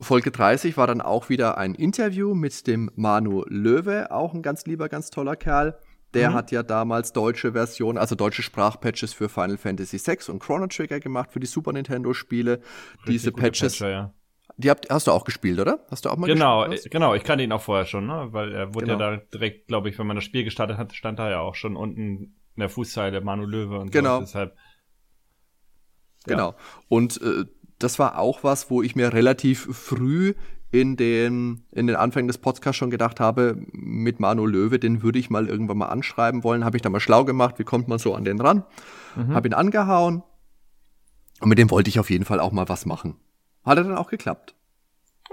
Folge 30 war dann auch wieder ein Interview mit dem Manu Löwe, auch ein ganz lieber, ganz toller Kerl. Der Mhm. hat ja damals deutsche Versionen, also deutsche Sprachpatches für Final Fantasy VI und Chrono Trigger gemacht für die Super Nintendo Spiele. Diese Patches, Patcher, ja. die habt, hast du auch gespielt, oder? Hast du auch mal Genau, gespielt? äh, genau, ich kannte ihn auch vorher schon, ne? Weil er wurde Genau. ja da direkt, glaube ich, wenn man das Spiel gestartet hat, stand da ja auch schon unten in der Fußzeile Manu Löwe und Genau. so. Deshalb, Genau. Und äh, das war auch was, wo ich mir relativ früh in den, in den Anfängen des Podcasts schon gedacht habe, mit Manu Löwe, den würde ich mal irgendwann mal anschreiben wollen. Habe ich da mal schlau gemacht, wie kommt man so an den ran? Mhm. Habe ihn angehauen. Und mit dem wollte ich auf jeden Fall auch mal was machen. Hat er dann auch geklappt.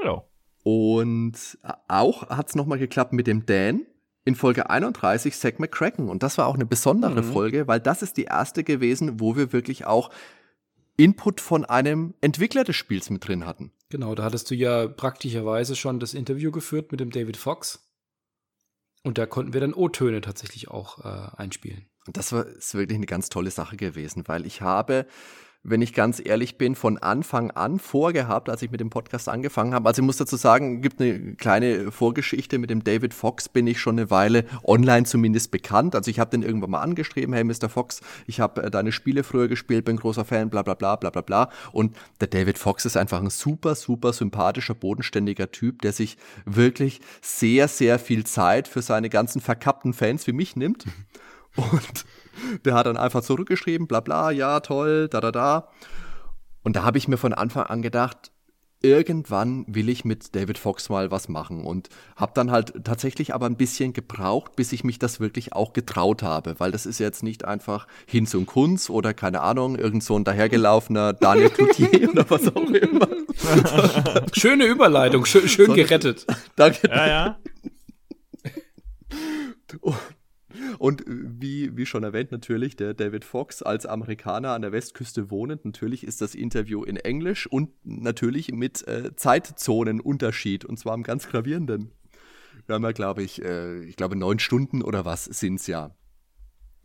ja. Und auch hat es nochmal geklappt mit dem Dan in Folge 31, Zack McCracken. Und das war auch eine besondere Mhm. Folge, weil das ist die erste gewesen, wo wir wirklich auch Input von einem Entwickler des Spiels mit drin hatten. Genau, da hattest du ja praktischerweise schon das Interview geführt mit dem David Fox. Und da konnten wir dann O-Töne tatsächlich auch äh, einspielen. Das war ist wirklich eine ganz tolle Sache gewesen, weil ich habe wenn ich ganz ehrlich bin, von Anfang an vorgehabt, als ich mit dem Podcast angefangen habe. Also ich muss dazu sagen, gibt eine kleine Vorgeschichte mit dem David Fox, bin ich schon eine Weile online zumindest bekannt. Also ich habe den irgendwann mal angeschrieben, hey Mr. Fox, ich habe äh, deine Spiele früher gespielt, bin großer Fan, bla bla bla bla bla bla. Und der David Fox ist einfach ein super, super sympathischer, bodenständiger Typ, der sich wirklich sehr, sehr viel Zeit für seine ganzen verkappten Fans wie mich nimmt. <laughs> Und der hat dann einfach zurückgeschrieben, bla bla, ja, toll, da da da. Und da habe ich mir von Anfang an gedacht, irgendwann will ich mit David Fox mal was machen und habe dann halt tatsächlich aber ein bisschen gebraucht, bis ich mich das wirklich auch getraut habe, weil das ist jetzt nicht einfach Hinz und Kunz oder keine Ahnung, irgend so ein dahergelaufener Daniel Cloutier <laughs> oder was auch immer. <laughs> Schöne Überleitung, schön, schön gerettet. Danke. Ja, ja. Und äh, wie, wie schon erwähnt, natürlich der David Fox als Amerikaner an der Westküste wohnend. Natürlich ist das Interview in Englisch und natürlich mit äh, Zeitzonenunterschied und zwar am ganz gravierenden. Wir haben ja, glaube ich, äh, ich glaube neun Stunden oder was sind es ja.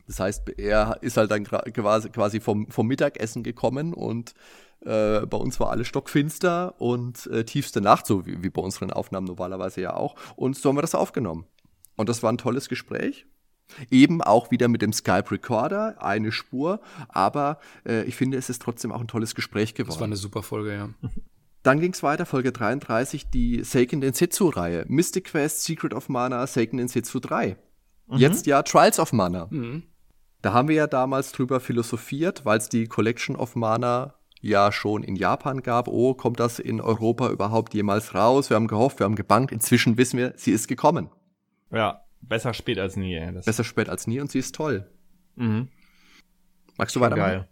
Das heißt, er ist halt dann quasi, quasi vom, vom Mittagessen gekommen und äh, bei uns war alles stockfinster und äh, tiefste Nacht, so wie, wie bei unseren Aufnahmen normalerweise ja auch. Und so haben wir das aufgenommen. Und das war ein tolles Gespräch. Eben auch wieder mit dem Skype Recorder, eine Spur, aber äh, ich finde, es ist trotzdem auch ein tolles Gespräch geworden. Das war eine super Folge, ja. <laughs> Dann ging es weiter, Folge 33, die Seiken Densetsu-Reihe. Mystic Quest, Secret of Mana, Seiken Densetsu 3. Mhm. Jetzt ja Trials of Mana. Mhm. Da haben wir ja damals drüber philosophiert, weil es die Collection of Mana ja schon in Japan gab. Oh, kommt das in Europa überhaupt jemals raus? Wir haben gehofft, wir haben gebankt. Inzwischen wissen wir, sie ist gekommen. Ja, Besser spät als nie, ey. Das Besser spät als nie und sie ist toll. Mhm. Magst du weitermachen?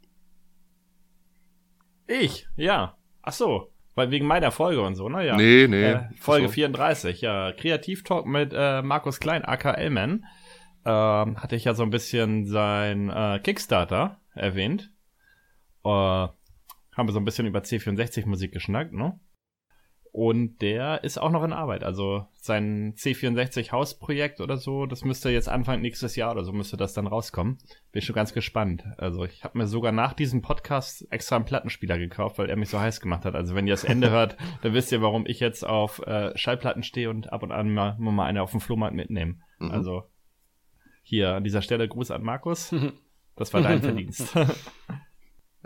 Geil. Ich, ja. Ach so, weil wegen meiner Folge und so, ne? Ja. Nee, nee. Äh, Folge so. 34, ja. Kreativtalk mit äh, Markus Klein, aka Elman. Ähm, hatte ich ja so ein bisschen sein äh, Kickstarter erwähnt. Äh, haben wir so ein bisschen über C64 Musik geschnackt, ne? Und der ist auch noch in Arbeit. Also sein C64 Hausprojekt oder so, das müsste jetzt Anfang nächstes Jahr oder so müsste das dann rauskommen. Bin schon ganz gespannt. Also ich habe mir sogar nach diesem Podcast extra einen Plattenspieler gekauft, weil er mich so heiß gemacht hat. Also wenn ihr das Ende <laughs> hört, dann wisst ihr, warum ich jetzt auf äh, Schallplatten stehe und ab und an mal, mal eine auf dem Flohmarkt mitnehme. Mhm. Also hier an dieser Stelle Gruß an Markus. <laughs> Das war dein Verdienst. <laughs>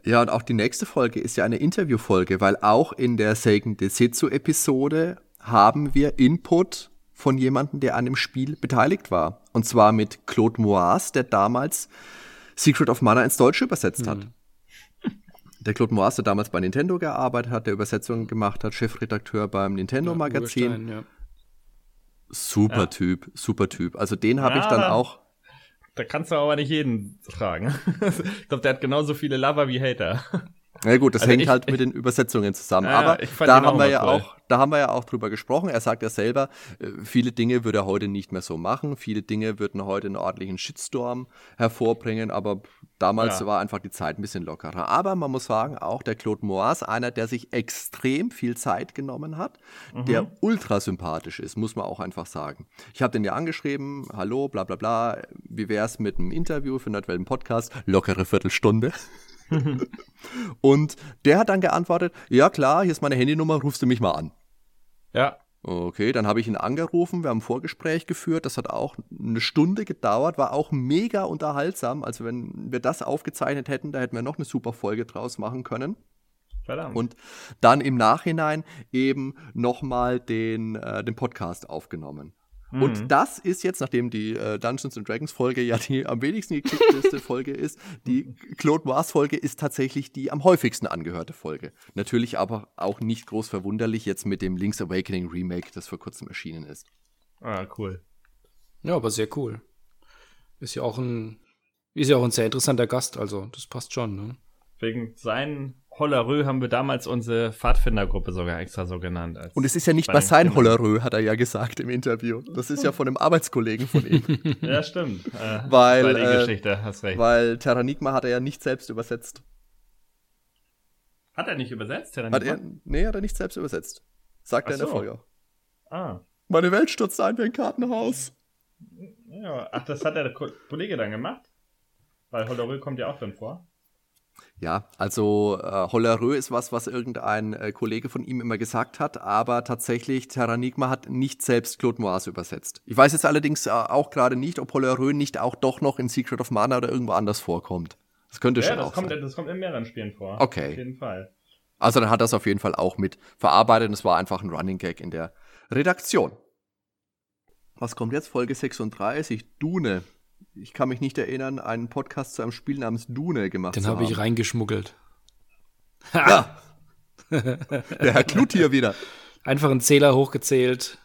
Ja, und auch die nächste Folge ist ja eine Interviewfolge, weil auch in der Seiken Desetsu-Episode haben wir Input von jemandem, der an dem Spiel beteiligt war. Und zwar mit Claude Moaz, der damals Secret of Mana ins Deutsche übersetzt hat. Mhm. Der Claude Moaz, der damals bei Nintendo gearbeitet hat, der Übersetzungen gemacht hat, Chefredakteur beim Nintendo-Magazin. Ja, super ja. Typ, super Typ. Also den habe ja, ich dann auch da kannst du aber nicht jeden fragen. <laughs> ich glaube, der hat genauso viele Lover wie Hater. Na gut, das also hängt ich, halt mit den Übersetzungen zusammen. Ja, aber da haben wir ja auch, da haben wir ja auch drüber gesprochen. Er sagt ja selber, äh, viele Dinge würde er heute nicht mehr so machen. Viele Dinge würden heute einen ordentlichen Shitstorm hervorbringen. Aber damals ja. war einfach die Zeit ein bisschen lockerer. Aber man muss sagen, auch der Claude Moas, einer, der sich extrem viel Zeit genommen hat, mhm. der ultra sympathisch ist, muss man auch einfach sagen. Ich habe den ja angeschrieben, hallo, bla bla bla, wie wär's mit einem Interview für Nerdwelten Podcast? Lockere Viertelstunde. <laughs> und der hat dann geantwortet, ja klar, hier ist meine Handynummer, rufst du mich mal an. Ja. Okay, dann habe ich ihn angerufen, wir haben ein Vorgespräch geführt, das hat auch eine Stunde gedauert, war auch mega unterhaltsam. Also wenn wir das aufgezeichnet hätten, da hätten wir noch eine super Folge draus machen können. Verdammt. Und dann im Nachhinein eben nochmal den, äh, den Podcast aufgenommen. Und mhm. das ist jetzt, nachdem die äh, Dungeons and Dragons Folge ja die am wenigsten geklickteste <laughs> Folge ist, die Claude Wars Folge ist tatsächlich die am häufigsten angehörte Folge. Natürlich aber auch nicht groß verwunderlich jetzt mit dem Link's Awakening Remake, das vor kurzem erschienen ist. Ah, cool. Ja, aber sehr cool. Ist ja auch ein, ist ja auch ein sehr interessanter Gast, also das passt schon, ne? Wegen seinen Hollerö haben wir damals unsere Pfadfindergruppe sogar extra so genannt. Und es ist ja nicht mal sein Hollerö, hat er ja gesagt im Interview. Das ist ja von einem Arbeitskollegen von ihm. <laughs> ja, stimmt. Äh, weil, die äh, Geschichte, hast recht. Weil Terranigma hat er ja nicht selbst übersetzt. Hat er nicht übersetzt? Er, Hat er, nee, hat er nicht selbst übersetzt. Sagt er Ach in der so. Folge auch. Ah. Meine Welt stürzt ein wie ein Kartenhaus. Ja, ach, das hat der Ko- Kollege dann gemacht? Weil Hollerö kommt ja auch drin vor. Ja, also äh, Hollerö ist was, was irgendein äh, Kollege von ihm immer gesagt hat, aber tatsächlich Terranigma hat nicht selbst Claude Moise übersetzt. Ich weiß jetzt allerdings äh, auch gerade nicht, ob Hollerö nicht auch doch noch in Secret of Mana oder irgendwo anders vorkommt. Das könnte Ja, schon das auch kommt, sein. das kommt in mehreren Spielen vor. Okay. Auf jeden Fall. Also dann hat er es auf jeden Fall auch mit verarbeitet und es war einfach ein Running Gag in der Redaktion. Was kommt jetzt? Folge 36, Dune. Ich kann mich nicht erinnern, einen Podcast zu einem Spiel namens Dune gemacht Den zu habe ich haben. reingeschmuggelt. Ja. <laughs> Der Herr Klut hier wieder. Einfach einen Zähler hochgezählt,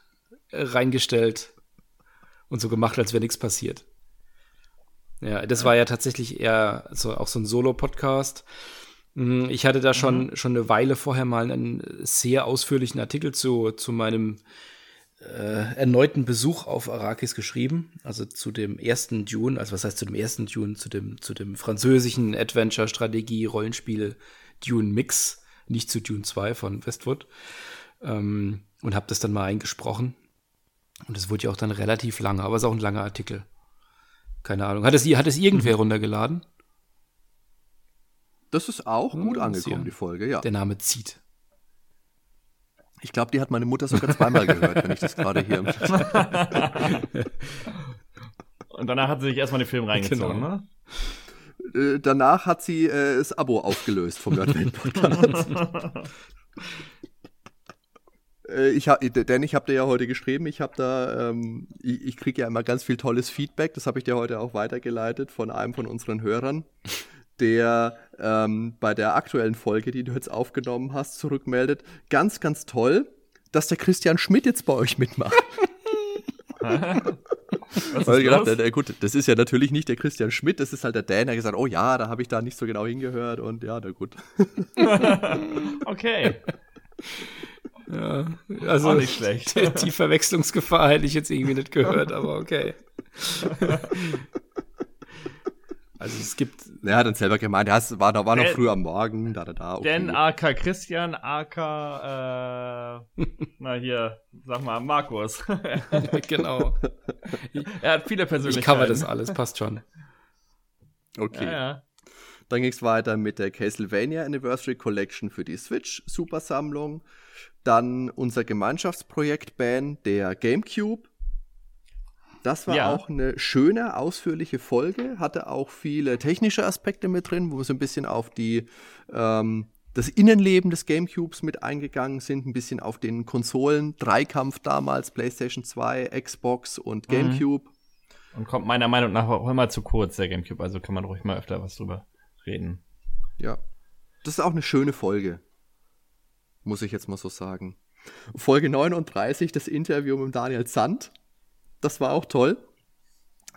äh, reingestellt und so gemacht, als wäre nichts passiert. Ja, das war ja tatsächlich eher so, auch so ein Solo-Podcast. Mm, Ich hatte da schon, schon eine Weile vorher mal einen sehr ausführlichen Artikel zu, zu meinem äh, erneuten Besuch auf Arrakis geschrieben. Also zu dem ersten Dune, also was heißt zu dem ersten Dune, zu dem, zu dem französischen Adventure-Strategie-Rollenspiel Dune Mix, nicht zu Dune 2 von Westwood. Ähm, und habe das dann mal eingesprochen. Und es wurde ja auch dann relativ lange, aber es ist auch ein langer Artikel. Keine Ahnung. Hat es, hat es irgendwer runtergeladen? Das ist auch Hm, gut angekommen, die Folge, ja. Der Name zieht. Ich glaube, die hat meine Mutter sogar zweimal gehört, wenn ich das gerade hier. <laughs> Und danach hat sie sich erstmal den Film reingezogen, Genau. ne? Äh, danach hat sie äh, das Abo aufgelöst vom Nerdwelt Podcast. <laughs> Äh, ich hab, denn ich habe dir ja heute geschrieben, ich habe da, ähm, ich, ich kriege ja immer ganz viel tolles Feedback, das habe ich dir heute auch weitergeleitet von einem von unseren Hörern, der ähm, bei der aktuellen Folge, die du jetzt aufgenommen hast, zurückmeldet, ganz, ganz toll, dass der Christian Schmidt jetzt bei euch mitmacht. <laughs> Was Weil gedacht, los? na gut, das ist ja natürlich nicht der Christian Schmidt, das ist halt der Dan, der gesagt, oh ja, da habe ich da nicht so genau hingehört und ja, na gut. <laughs> Okay. Ja, also Auch nicht schlecht. Die, die Verwechslungsgefahr hätte ich jetzt irgendwie nicht gehört, aber okay. <laughs> Also es gibt, Er hat dann selber gemeint, es war, noch- war noch früh am Morgen, da, da, da. Okay. Dan AK Christian AK, äh, na hier, sag mal, Markus. <laughs> <laughs> genau. er hat viele Ich Persönlichkeiten. cover das alles, passt schon. okay. Ja, ja. Dann ging es weiter mit der Castlevania Anniversary Collection für die Switch Supersammlung. Dann unser Gemeinschaftsprojekt Band, der GameCube. Das war Ja. auch eine schöne, ausführliche Folge, hatte auch viele technische Aspekte mit drin, wo wir so ein bisschen auf die ähm, das Innenleben des GameCubes mit eingegangen sind, ein bisschen auf den Konsolen, Dreikampf damals, PlayStation 2, Xbox und Mhm. GameCube. Und kommt meiner Meinung nach auch immer zu kurz, der Gamecube, also kann man ruhig mal öfter was drüber reden. Ja. Das ist auch eine schöne Folge. Muss ich jetzt mal so sagen. Folge 39, das Interview mit Daniel Zandt. Das war auch toll.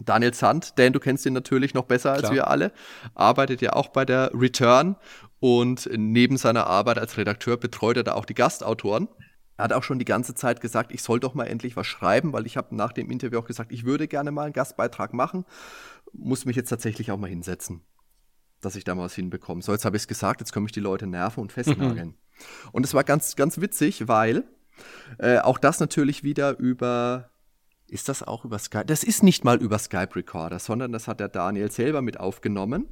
Daniel Zandt, Dan, du kennst ihn natürlich noch besser als Klar. wir alle, arbeitet ja auch bei der Return und neben seiner Arbeit als Redakteur betreut er da auch die Gastautoren. Er hat auch schon die ganze Zeit gesagt, ich soll doch mal endlich was schreiben, weil ich habe nach dem Interview auch gesagt, ich würde gerne mal einen Gastbeitrag machen. Muss mich jetzt tatsächlich auch mal hinsetzen dass ich da mal was hinbekomme. So, jetzt habe ich es gesagt, jetzt komme ich die Leute nerven und festnageln. Und es war ganz, ganz witzig, weil äh, auch das natürlich wieder über, ist das auch über Skype? Das ist nicht mal über Skype Recorder, sondern das hat der Daniel selber mit aufgenommen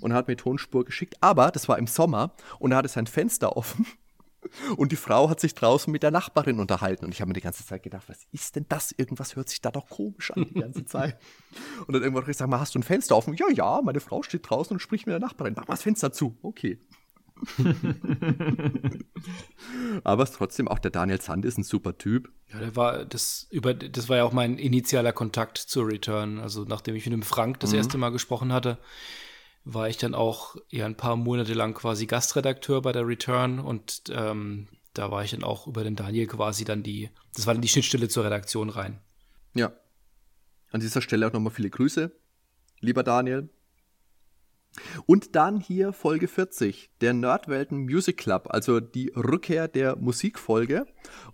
und hat mir Tonspur geschickt. Aber das war im Sommer und er hatte sein Fenster offen. <laughs> Und die Frau hat sich draußen mit der Nachbarin unterhalten. Und ich habe mir die ganze Zeit gedacht, was ist denn das? Irgendwas hört sich da doch komisch an die ganze Zeit. <laughs> Und dann irgendwann habe ich gesagt, hast du ein Fenster offen? Ja, ja, meine Frau steht draußen und spricht mit der Nachbarin. Mach mal das Fenster zu. Okay. <laughs> Aber es ist trotzdem auch der Daniel Sand ist ein super Typ. Ja, der war, das, über, das war ja auch mein initialer Kontakt zur Return. Also nachdem ich mit dem Frank das erste Mal gesprochen hatte, war ich dann auch ja ein paar Monate lang quasi Gastredakteur bei der Return und ähm, da war ich dann auch über den Daniel quasi dann die, das war dann die Schnittstelle zur Redaktion rein. Ja. An dieser Stelle auch nochmal viele Grüße, lieber Daniel. Und dann hier Folge 40, der Nerdwelten Music Club, also die Rückkehr der Musikfolge.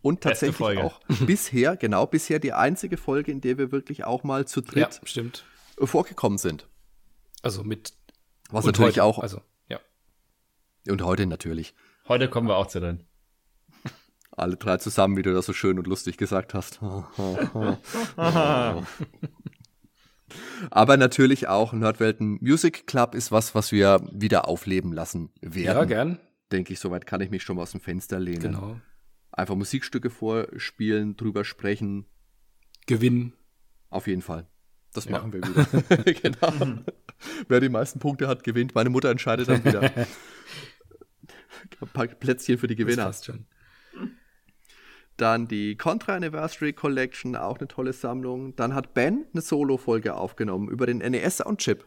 Und tatsächlich auch <laughs> bisher, genau, bisher die einzige Folge, in der wir wirklich auch mal zu Ja, dritt stimmt. vorgekommen sind. Also mit Was natürlich heute, auch, Also, ja. und heute natürlich. Heute kommen wir auch zu drin. Alle drei zusammen, wie du das so schön und lustig gesagt hast. <laughs> <laughs> Aber natürlich auch Nerdwelten Music Club ist was, was wir wieder aufleben lassen werden. Ja, gern. Denke ich, soweit kann ich mich schon mal aus dem Fenster lehnen. Genau. Einfach Musikstücke vorspielen, drüber sprechen. Gewinnen. Auf jeden Fall. Das Ja. machen wir <laughs> wieder. <laughs> genau. Wer die meisten Punkte hat, gewinnt. Meine Mutter entscheidet dann wieder. <laughs> Ein paar Plätzchen für die Das Gewinner. passt schon. Dann die Contra Anniversary Collection, auch eine tolle Sammlung. Dann hat Ben eine Solo-Folge aufgenommen über den NES-Soundchip.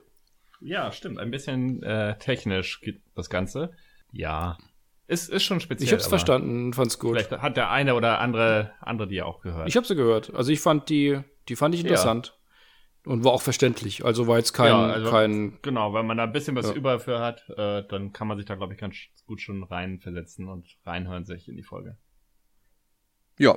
Ja, stimmt. Ein bisschen äh, technisch geht das Ganze. Ja. Ist, ist schon speziell. Ich hab's aber verstanden, fand's gut. Vielleicht hat der eine oder andere, andere die ja auch gehört. Ich habe sie gehört. Also ich fand die, die fand ich Ja. interessant. Und war auch verständlich. Also war jetzt kein, Ja, also- kein, Genau, wenn man da ein bisschen was Ja. über für hat, äh, dann kann man sich da, glaube ich, ganz gut schon reinversetzen und reinhören sich in die Folge. Ja.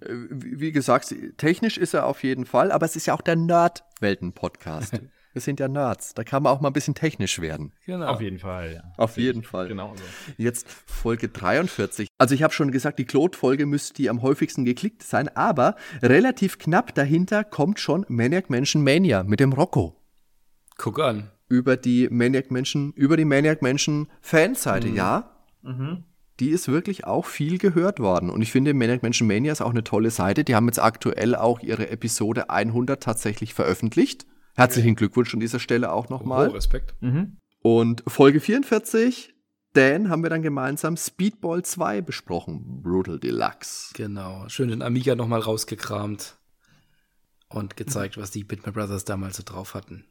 Äh, Wie gesagt, technisch ist er auf jeden Fall, aber es ist ja auch der Nerd-Welten-Podcast. <laughs> Wir sind ja Nerds. Da kann man auch mal ein bisschen technisch werden. genau. Auf jeden Fall, ja. Auf Sehe jeden Fall. Genau so. Jetzt Folge 43. Also ich habe schon gesagt, die Claude-Folge müsste die am häufigsten geklickt sein, aber relativ knapp dahinter kommt schon Maniac Mansion Mania mit dem Rocco. Guck an. Über die Maniac Mansion, über die Maniac Mansion Fanseite, ja. Mhm. Die ist wirklich auch viel gehört worden. Und ich finde, Maniac Mansion Mania ist auch eine tolle Seite. Die haben jetzt aktuell auch ihre Episode 100 tatsächlich veröffentlicht. Herzlichen Glückwunsch an dieser Stelle auch nochmal. Oh, Respekt. Mhm. Und Folge 44, Dan, haben wir dann gemeinsam Speedball 2 besprochen. Brutal Deluxe. Genau. Schön den Amiga nochmal rausgekramt und gezeigt, was die Bitmap Brothers damals so drauf hatten.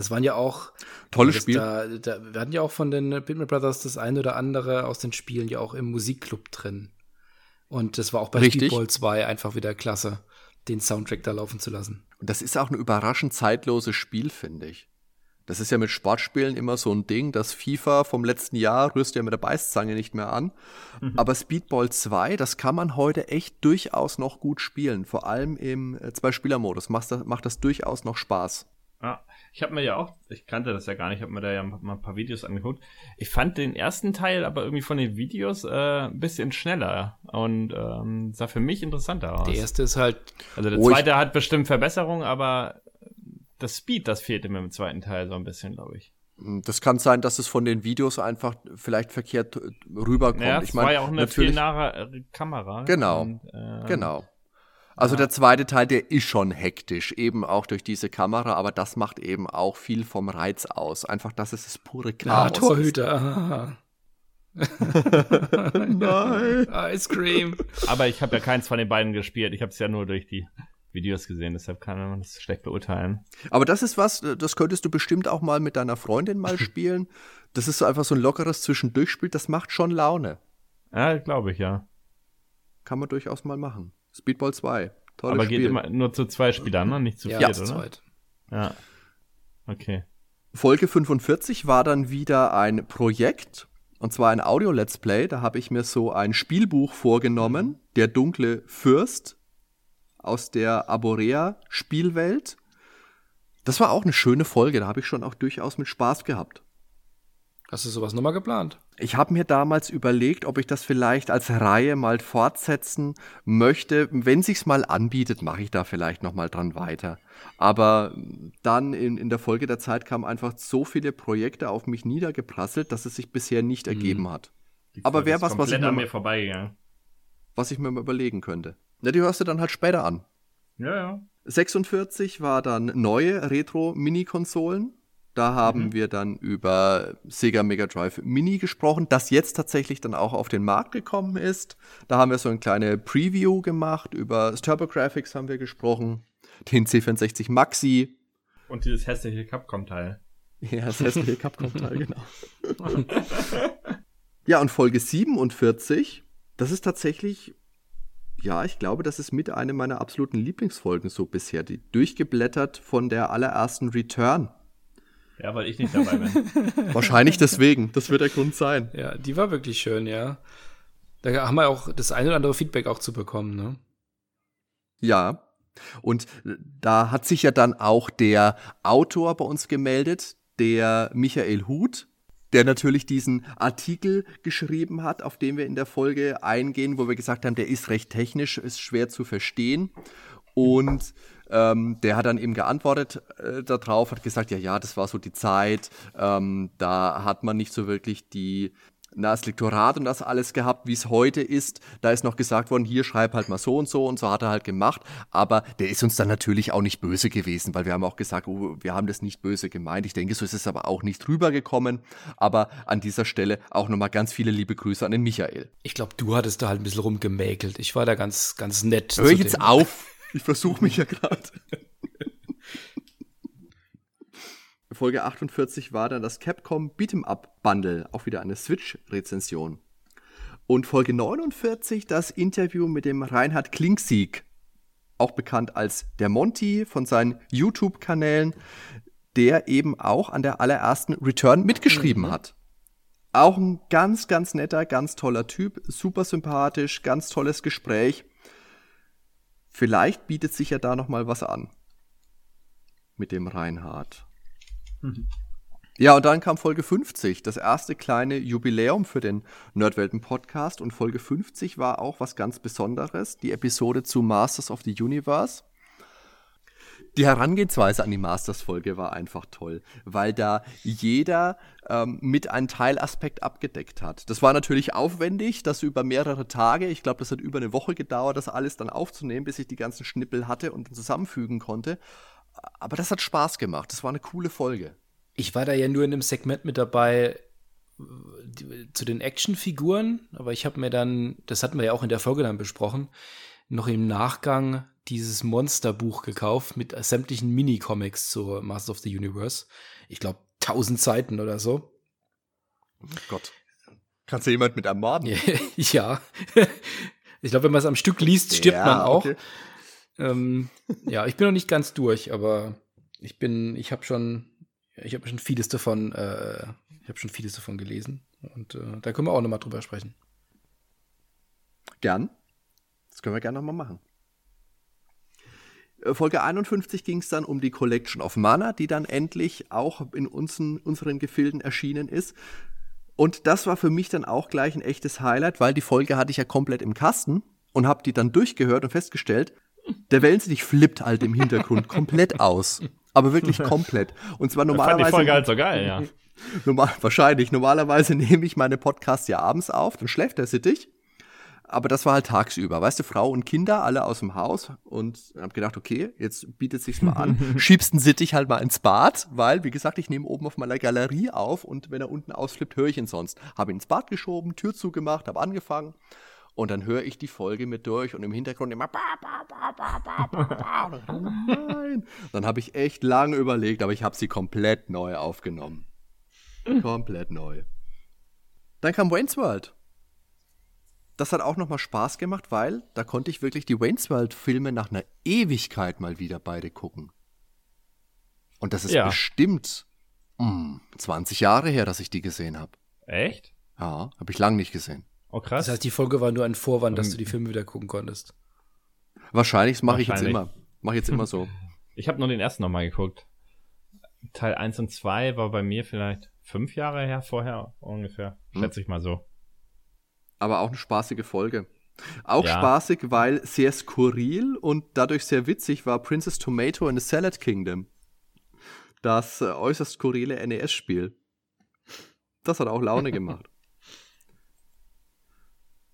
Das waren ja auch. Tolles das Spiel. Da, da, wir hatten ja auch von den Bitmap Brothers das eine oder andere aus den Spielen ja auch im Musikclub drin. Und das war auch bei Richtig. Speedball 2 einfach wieder klasse, den Soundtrack da laufen zu lassen. Und das ist auch ein überraschend zeitloses Spiel, finde ich. Das ist ja mit Sportspielen immer so ein Ding. Das FIFA vom letzten Jahr rührst du ja mit der Beißzange nicht mehr an. Aber Speedball 2, das kann man heute echt durchaus noch gut spielen. Vor allem im äh, Zwei-Spieler-Modus macht das, macht das durchaus noch Spaß. Ich habe mir ja auch, ich kannte das ja gar nicht, ich habe mir da ja mal ein paar Videos angeguckt. Ich fand den ersten Teil aber irgendwie von den Videos äh, ein bisschen schneller und ähm, sah für mich interessanter aus. Der erste ist halt, also der Oh, ich- zweite hat bestimmt Verbesserungen, aber das Speed, das fehlte mir im zweiten Teil so ein bisschen, glaube ich. Das kann sein, dass es von den Videos einfach vielleicht verkehrt äh, rüberkommt. Ja, ich es meine, war ja auch eine viel natürlich, nahe Kamera. Genau. Und, ähm, Genau. Also der zweite Teil, der ist schon hektisch, eben auch durch diese Kamera, aber das macht eben auch viel vom Reiz aus. Einfach, dass es das pure Chaos ah, ist. Torhüter. Ah. <laughs> Nein. Ice Cream. Aber ich habe ja keins von den beiden gespielt. Ich habe es ja nur durch die Videos gesehen, deshalb kann man das schlecht beurteilen. Aber das ist was, das könntest du bestimmt auch mal mit deiner Freundin mal <laughs> spielen. Das ist so einfach so ein lockeres Zwischendurchspiel, das macht schon Laune. Ja, glaube ich, ja. Kann man durchaus mal machen. Speedball 2. Tolles Aber Spiel. geht immer nur zu zwei Spielern, ne? Nicht zu Ja, viert, zu oder? zweit. Ja. Okay. Folge 45 war dann wieder ein Projekt, und zwar ein Audio-Let's Play. Da habe ich mir so ein Spielbuch vorgenommen, Der dunkle Fürst aus der Aborea-Spielwelt. Das war auch eine schöne Folge, da habe ich schon auch durchaus mit Spaß gehabt. Hast du sowas nochmal geplant? Ich habe mir damals überlegt, ob ich das vielleicht als Reihe mal fortsetzen möchte. Wenn sich's mal anbietet, mache ich da vielleicht noch mal dran weiter. Aber dann in, in der Folge der Zeit kamen einfach so viele Projekte auf mich niedergeprasselt, dass es sich bisher nicht ergeben hat. Die Aber ist was, was ich mir mir vorbeigegangen. Was ich mir mal überlegen könnte. Na, die hörst du dann halt später an. Ja, ja. 46 war dann neue Retro-Mini-Konsolen. Da haben Mhm. wir dann über Sega Mega Drive Mini gesprochen, das jetzt tatsächlich dann auch auf den Markt gekommen ist. Da haben wir so eine kleine Preview gemacht, über das TurboGrafx haben wir gesprochen, den C64 Maxi. Und dieses hässliche Capcom-Teil. Ja, das hässliche Capcom-Teil, <laughs> genau. ja, und Folge 47, das ist tatsächlich, ja, ich glaube, das ist mit einer meiner absoluten Lieblingsfolgen so bisher, die durchgeblättert von der allerersten Return. Ja, weil ich nicht dabei bin. <laughs> Wahrscheinlich deswegen, das wird der Grund sein. Ja, die war wirklich schön, ja. Da haben wir auch das eine oder andere Feedback auch zu bekommen, ne? Ja. Und da hat sich ja dann auch der Autor bei uns gemeldet, der Michael Huth. der natürlich diesen Artikel geschrieben hat, auf den wir in der Folge eingehen, wo wir gesagt haben, der ist recht technisch, ist schwer zu verstehen. Und ähm, der hat dann eben geantwortet äh, darauf, hat gesagt, ja, ja, das war so die Zeit, ähm, da hat man nicht so wirklich die das Lektorat und das alles gehabt, wie es heute ist. Da ist noch gesagt worden, hier schreib halt mal so und so und so hat er halt gemacht. Aber der ist uns dann natürlich auch nicht böse gewesen, weil wir haben auch gesagt, oh, wir haben das nicht böse gemeint. Ich denke, so ist es aber auch nicht rübergekommen. Aber an dieser Stelle auch nochmal ganz viele liebe Grüße an den Michael. Ich glaube, du hattest da halt ein bisschen rumgemäkelt. Ich war da ganz, ganz nett. Hör ich jetzt auf. Ich versuche mich ja gerade. Folge 48 war dann das Capcom Beat'em Up Bundle, auch wieder eine Switch-Rezension. Und Folge 49 das Interview mit dem Reinhard Klingsieg, auch bekannt als der Monty von seinen YouTube-Kanälen, der eben auch an der allerersten Return mitgeschrieben mhm. hat. Auch ein ganz, ganz netter, ganz toller Typ, super sympathisch, ganz tolles Gespräch. Vielleicht bietet sich ja da noch mal was an mit dem Reinhard. Ja, und dann kam Folge 50, das erste kleine Jubiläum für den Nerdwelten-Podcast. Und Folge 50 war auch was ganz Besonderes, die Episode zu Masters of the Universe. Die Herangehensweise an die Masters-Folge war einfach toll, weil da jeder ähm, mit einen Teilaspekt abgedeckt hat. Das war natürlich aufwendig, das über mehrere Tage, ich glaube, das hat über eine Woche gedauert, das alles dann aufzunehmen, bis ich die ganzen Schnippel hatte und zusammenfügen konnte aber das hat Spaß gemacht. Das war eine coole Folge. Ich war da ja nur in einem Segment mit dabei zu den Actionfiguren, aber ich habe mir dann, das hatten wir ja auch in der Folge dann besprochen, noch im Nachgang dieses Monsterbuch gekauft mit sämtlichen Mini-Comics zur Master of the Universe. Ich glaube, tausend Seiten oder so. Oh Gott. Kannst du jemand mit ermorden? <laughs> ja. <laughs> Ich glaube, wenn man es am Stück liest, stirbt ja, man auch. Okay. Ähm, ja, ich bin noch nicht ganz durch, aber ich bin, ich habe schon, ich habe schon vieles davon, äh, ich habe schon vieles davon gelesen und äh, da können wir auch nochmal drüber sprechen. Gern. Das können wir gerne nochmal machen. Äh, Folge 51 ging es dann um die Collection of Mana, die dann endlich auch in unseren, unseren Gefilden erschienen ist. Und das war für mich dann auch gleich ein echtes Highlight, weil die Folge hatte ich ja komplett im Kasten und habe die dann durchgehört und festgestellt, der Wellensittich flippt halt im Hintergrund <laughs> komplett aus. Aber wirklich komplett. Und zwar normalerweise. Ich fand die Folge halt so geil, ja. <laughs> Normal, wahrscheinlich. Normalerweise <laughs> nehme ich meine Podcasts ja abends auf, dann schläft der Sittich. Aber das war halt tagsüber. Weißt du, Frau und Kinder, alle aus dem Haus. Und hab gedacht, okay, jetzt bietet sich's mal an. <laughs> Schiebst einen Sittich halt mal ins Bad, weil, wie gesagt, ich nehme oben auf meiner Galerie auf und wenn er unten ausflippt, höre ich ihn sonst. Habe ihn ins Bad geschoben, Tür zugemacht, habe angefangen und dann höre ich die Folge mit durch und im Hintergrund immer ba, ba, ba, ba, ba, ba, ba. Nein. Dann habe ich echt lange überlegt, aber ich habe sie komplett neu aufgenommen. Komplett neu. Dann kam Wayne's World. Das hat auch nochmal Spaß gemacht, weil da konnte ich wirklich die Wayne's World Filme nach einer Ewigkeit mal wieder beide gucken. Und das ist ja. bestimmt mh, hm, 20 Jahre her, dass ich die gesehen habe. Echt? Ja, habe ich lang nicht gesehen. Oh, krass. Das heißt, die Folge war nur ein Vorwand, dass du die Filme wieder gucken konntest. Wahrscheinlich, das mache ich jetzt immer. Mache ich jetzt immer so. <laughs> Ich habe nur den ersten nochmal geguckt. Teil 1 und 2 war bei mir vielleicht fünf Jahre her vorher ungefähr. Hm. Schätze hm. ich mal so. Aber auch eine spaßige Folge. Auch ja. spaßig, weil sehr skurril und dadurch sehr witzig war Princess Tomato in the Salad Kingdom. Das äh, äußerst skurrile NES-Spiel. Das hat auch Laune <laughs> gemacht.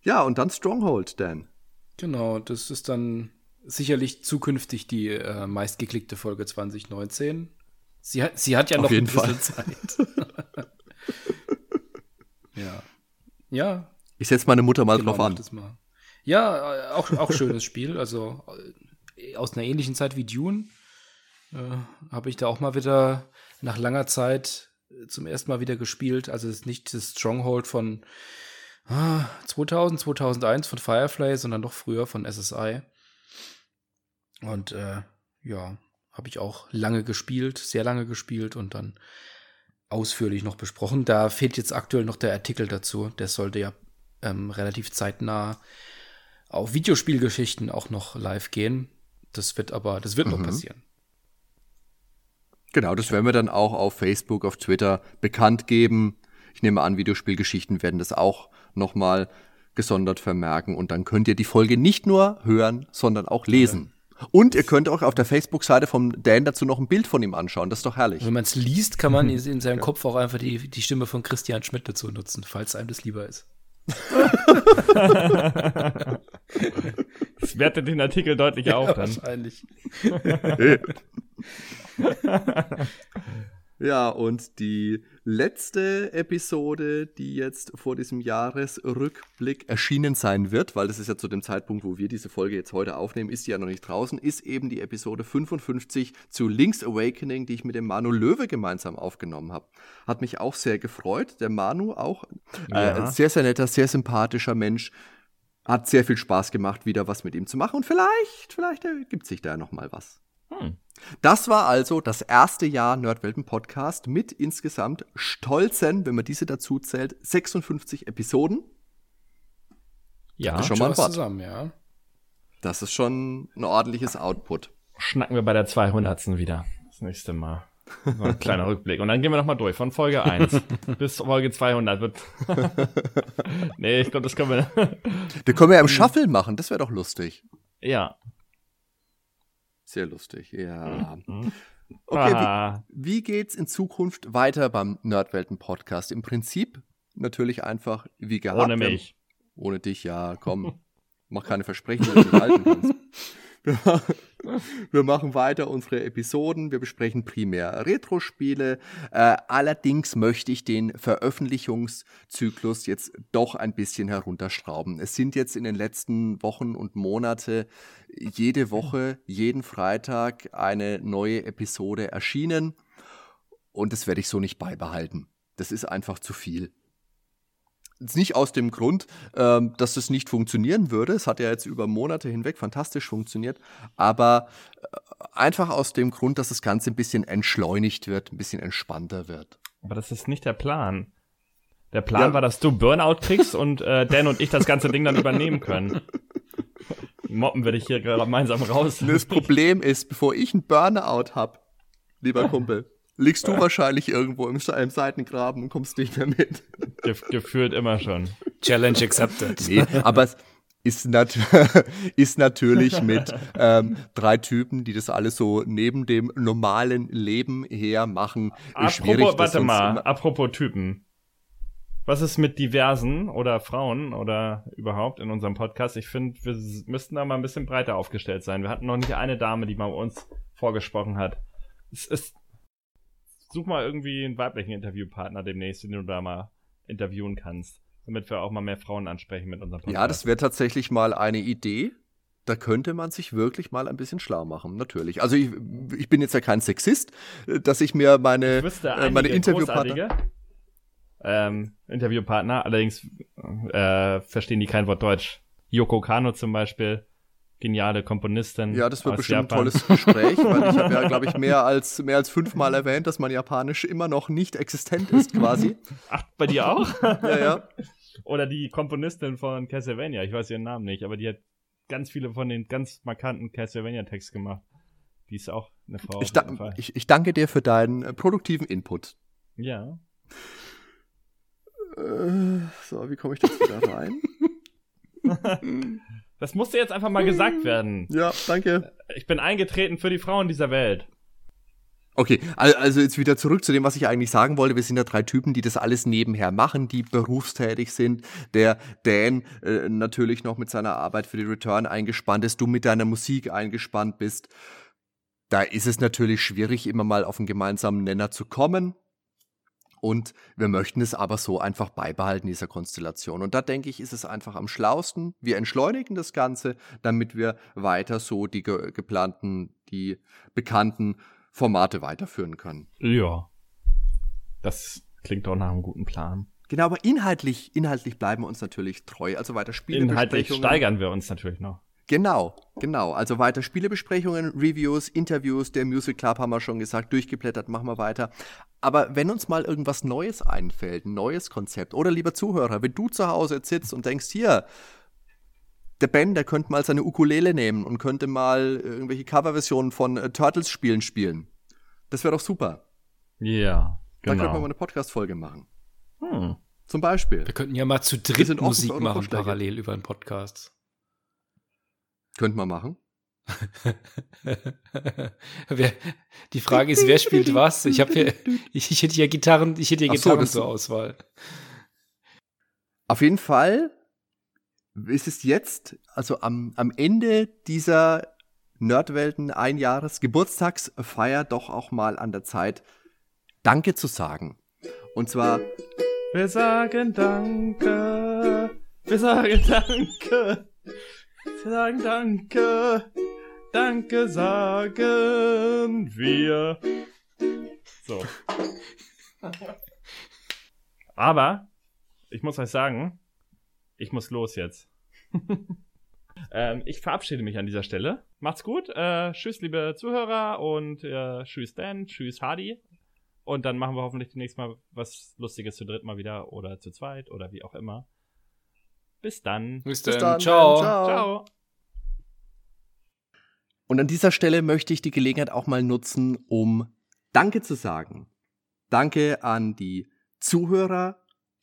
Ja, und dann Stronghold, Dan. Genau, das ist dann sicherlich zukünftig die äh, meistgeklickte Folge 2019. Sie hat, sie hat ja Auf noch ein bisschen Fall. Zeit. <laughs> ja. Ja. Ich setze meine Mutter mal genau, drauf an. Mal. Ja, äh, auch, auch schönes Spiel. Also äh, aus einer ähnlichen Zeit wie Dune äh, habe ich da auch mal wieder nach langer Zeit äh, zum ersten Mal wieder gespielt. Also es ist nicht das Stronghold von 2000, 2001 von Firefly, sondern noch früher von SSI. Und äh, ja, habe ich auch lange gespielt, sehr lange gespielt und dann ausführlich noch besprochen. Da fehlt jetzt aktuell noch der Artikel dazu. Der sollte ja ähm, relativ zeitnah auf Videospielgeschichten auch noch live gehen. Das wird aber, das wird mhm. noch passieren. Genau, das werden wir dann auch auf Facebook, auf Twitter bekannt geben Ich nehme an, Videospielgeschichten werden das auch nochmal gesondert vermerken und dann könnt ihr die Folge nicht nur hören, sondern auch lesen. Und ihr könnt auch auf der Facebook-Seite vom Dan dazu noch ein Bild von ihm anschauen. Das ist doch herrlich. Wenn man es liest, kann man <laughs> in seinem Kopf auch einfach die, die Stimme von Christian Schmidt dazu nutzen, falls einem das lieber ist. Das wertet den Artikel deutlich auf dann. Wahrscheinlich. <laughs> Ja, und die letzte Episode, die jetzt vor diesem Jahresrückblick erschienen sein wird, weil das ist ja zu dem Zeitpunkt, wo wir diese Folge jetzt heute aufnehmen, ist die ja noch nicht draußen, ist eben die Episode 55 zu Link's Awakening, die ich mit dem Manu Löwe gemeinsam aufgenommen habe. Hat mich auch sehr gefreut. Der Manu auch äh, Ja. sehr, sehr netter, sehr sympathischer Mensch. Hat sehr viel Spaß gemacht, wieder was mit ihm zu machen. Und vielleicht, vielleicht ergibt sich da noch mal was. Hm. Das war also das erste Jahr Nerdwelten Podcast mit insgesamt stolzen, wenn man diese dazu zählt, 56 Episoden. Ja, ist schon mal ein was Wort. zusammen, ja. Das ist schon ein ordentliches Output. schnacken wir bei der 200. wieder. Das nächste Mal. So ein kleiner <laughs> Rückblick. Und dann gehen wir nochmal durch. Von Folge 1 <laughs> bis Folge 200 wird. <laughs> nee, ich glaube, das können wir. Wir können ja im Shuffle machen, das wäre doch lustig. ja. Sehr lustig, ja. Mhm. Okay, Ah, wie, wie geht's in Zukunft weiter beim Nerdwelten Podcast? Im Prinzip natürlich einfach wie gehabt. ohne Wir- mich. Ohne dich, ja, komm. <laughs> Mach keine Versprechen, die du nicht halten kannst. <laughs> <laughs> Wir machen, weiter unsere Episoden. Wir besprechen primär Retro-Spiele. Äh, allerdings möchte ich den Veröffentlichungszyklus jetzt doch ein bisschen herunterschrauben. Es sind jetzt in den letzten Wochen und Monate jede Woche, jeden Freitag eine neue Episode erschienen. Und das werde ich so nicht beibehalten. Das ist einfach zu viel. Nicht aus dem Grund, ähm, dass es nicht funktionieren würde. Es hat ja jetzt über Monate hinweg fantastisch funktioniert. Aber äh, einfach aus dem Grund, dass das Ganze ein bisschen entschleunigt wird, ein bisschen entspannter wird. Aber das ist nicht der Plan. Der Plan Ja. war, dass du Burnout kriegst und äh, Dan und ich das ganze Ding dann übernehmen können. Moppen werde ich hier gemeinsam raus. Das Problem ist, bevor ich einen Burnout hab, lieber Kumpel, liegst du wahrscheinlich irgendwo im, im Seitengraben und kommst nicht mehr mit. <laughs> Gef gefühlt immer schon. Challenge accepted. Nee, aber es ist, nat <laughs> ist natürlich mit ähm, drei Typen, die das alles so neben dem normalen Leben her machen, schwierig. Apropos, das warte mal, apropos Typen. Was ist mit diversen oder Frauen oder überhaupt in unserem Podcast? Ich finde, wir müssten da mal ein bisschen breiter aufgestellt sein. Wir hatten noch nicht eine Dame, die mal uns vorgesprochen hat. Es ist, such mal irgendwie einen weiblichen Interviewpartner demnächst, den du da mal interviewen kannst, damit wir auch mal mehr Frauen ansprechen mit unserem Podcast. Ja, das wäre tatsächlich mal eine Idee. Da könnte man sich wirklich mal ein bisschen schlau machen, natürlich. Also ich, ich bin jetzt ja kein Sexist, dass ich mir meine, Ich wüsste äh, meine Interviewpartner. Ähm, Interviewpartner, allerdings äh, verstehen die kein Wort Deutsch. Yoko Kano zum Beispiel, geniale Komponistin. Ja, das wird bestimmt Japan. ein tolles Gespräch, weil ich habe ja, glaube ich, mehr <laughs> als, mehr als fünfmal erwähnt, dass mein Japanisch immer noch nicht existent ist, quasi. Ach, bei dir auch? ja, ja. <laughs> Oder die Komponistin von Castlevania, ich weiß ihren Namen nicht, aber die hat ganz viele von den ganz markanten Castlevania-Texts gemacht. Die ist auch eine Frau. Ich, da, ich, ich danke dir für deinen äh, produktiven Input. ja. Äh, so, wie komme ich jetzt wieder rein? <laughs> Das musste jetzt einfach mal gesagt werden. ja, danke. Ich bin eingetreten für die Frauen dieser Welt. Okay, al- also jetzt wieder zurück zu dem, was ich eigentlich sagen wollte. Wir sind ja drei Typen, die das alles nebenher machen, die berufstätig sind. Der Dan äh, natürlich noch mit seiner Arbeit für die Return eingespannt ist, du mit deiner Musik eingespannt bist. Da ist es natürlich schwierig, immer mal auf einen gemeinsamen Nenner zu kommen. Und wir möchten es aber so einfach beibehalten, dieser Konstellation. Und da denke ich, ist es einfach am schlausten. Wir entschleunigen das Ganze, damit wir weiter so die ge geplanten, die bekannten Formate weiterführen können. Ja. Das klingt doch nach einem guten Plan. Genau, aber inhaltlich, inhaltlich bleiben wir uns natürlich treu. Also weiter Inhaltlich Spielebesprechungen. steigern wir uns natürlich noch. Genau, genau. Also weiter Spielebesprechungen, Reviews, Interviews, der Music Club haben wir schon gesagt, durchgeblättert, machen wir weiter. Aber wenn uns mal irgendwas Neues einfällt, ein neues Konzept, oder lieber Zuhörer, wenn du zu Hause jetzt sitzt und denkst, hier, der Ben, der könnte mal seine Ukulele nehmen und könnte mal irgendwelche Coverversionen von äh, Turtles-Spielen spielen. Das wäre doch super. Ja, Da könnte man mal genau. eine Podcast-Folge machen. Hm. Zum Beispiel. Wir könnten ja mal zu Wir dritt Musik machen, parallel über einen Podcast. Könnte man machen. <laughs> wer, die Frage ist, wer spielt was? Ich habe hier, <laughs> ich, ich hätte hier Gitarren, ich hätte so, Gitarren das- zur Auswahl. Auf jeden Fall ist es jetzt, also am, am Ende dieser Nerdwelten Einjahres Geburtstagsfeier doch auch mal an der Zeit, Danke zu sagen. Und zwar, Wir sagen Danke. Wir sagen Danke. Sagen Danke. Danke sagen wir. So. Aber ich muss euch sagen, ich muss los jetzt. <laughs> ähm, ich verabschiede mich an dieser Stelle. Macht's gut. Äh, tschüss, liebe Zuhörer und äh, tschüss Dan, tschüss Hardy. Und dann machen wir hoffentlich demnächst mal was Lustiges zu dritt mal wieder oder zu zweit oder wie auch immer. Bis dann. Bis Bis dann. dann, Ciao. ciao. Ciao. Und an dieser Stelle möchte ich die Gelegenheit auch mal nutzen, um Danke zu sagen. Danke an die Zuhörer,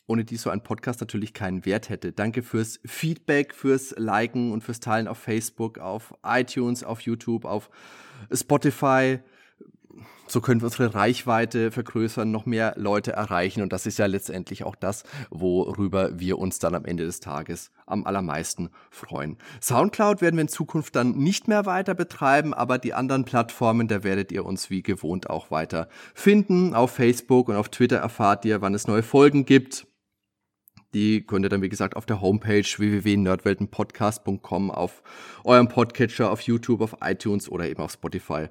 ohne die so ein Podcast natürlich keinen Wert hätte. Danke fürs Feedback, fürs Liken und fürs Teilen auf Facebook, auf iTunes, auf YouTube, auf Spotify. So können wir unsere Reichweite vergrößern, noch mehr Leute erreichen. Und das ist ja letztendlich auch das, worüber wir uns dann am Ende des Tages am allermeisten freuen. Soundcloud werden wir in Zukunft dann nicht mehr weiter betreiben, aber die anderen Plattformen, da werdet ihr uns wie gewohnt auch weiter finden. Auf Facebook und auf Twitter erfahrt ihr, wann es neue Folgen gibt. Die könnt ihr dann, wie gesagt, auf der Homepage www.nerdweltenpodcast.com, auf eurem Podcatcher, auf YouTube, auf iTunes oder eben auf Spotify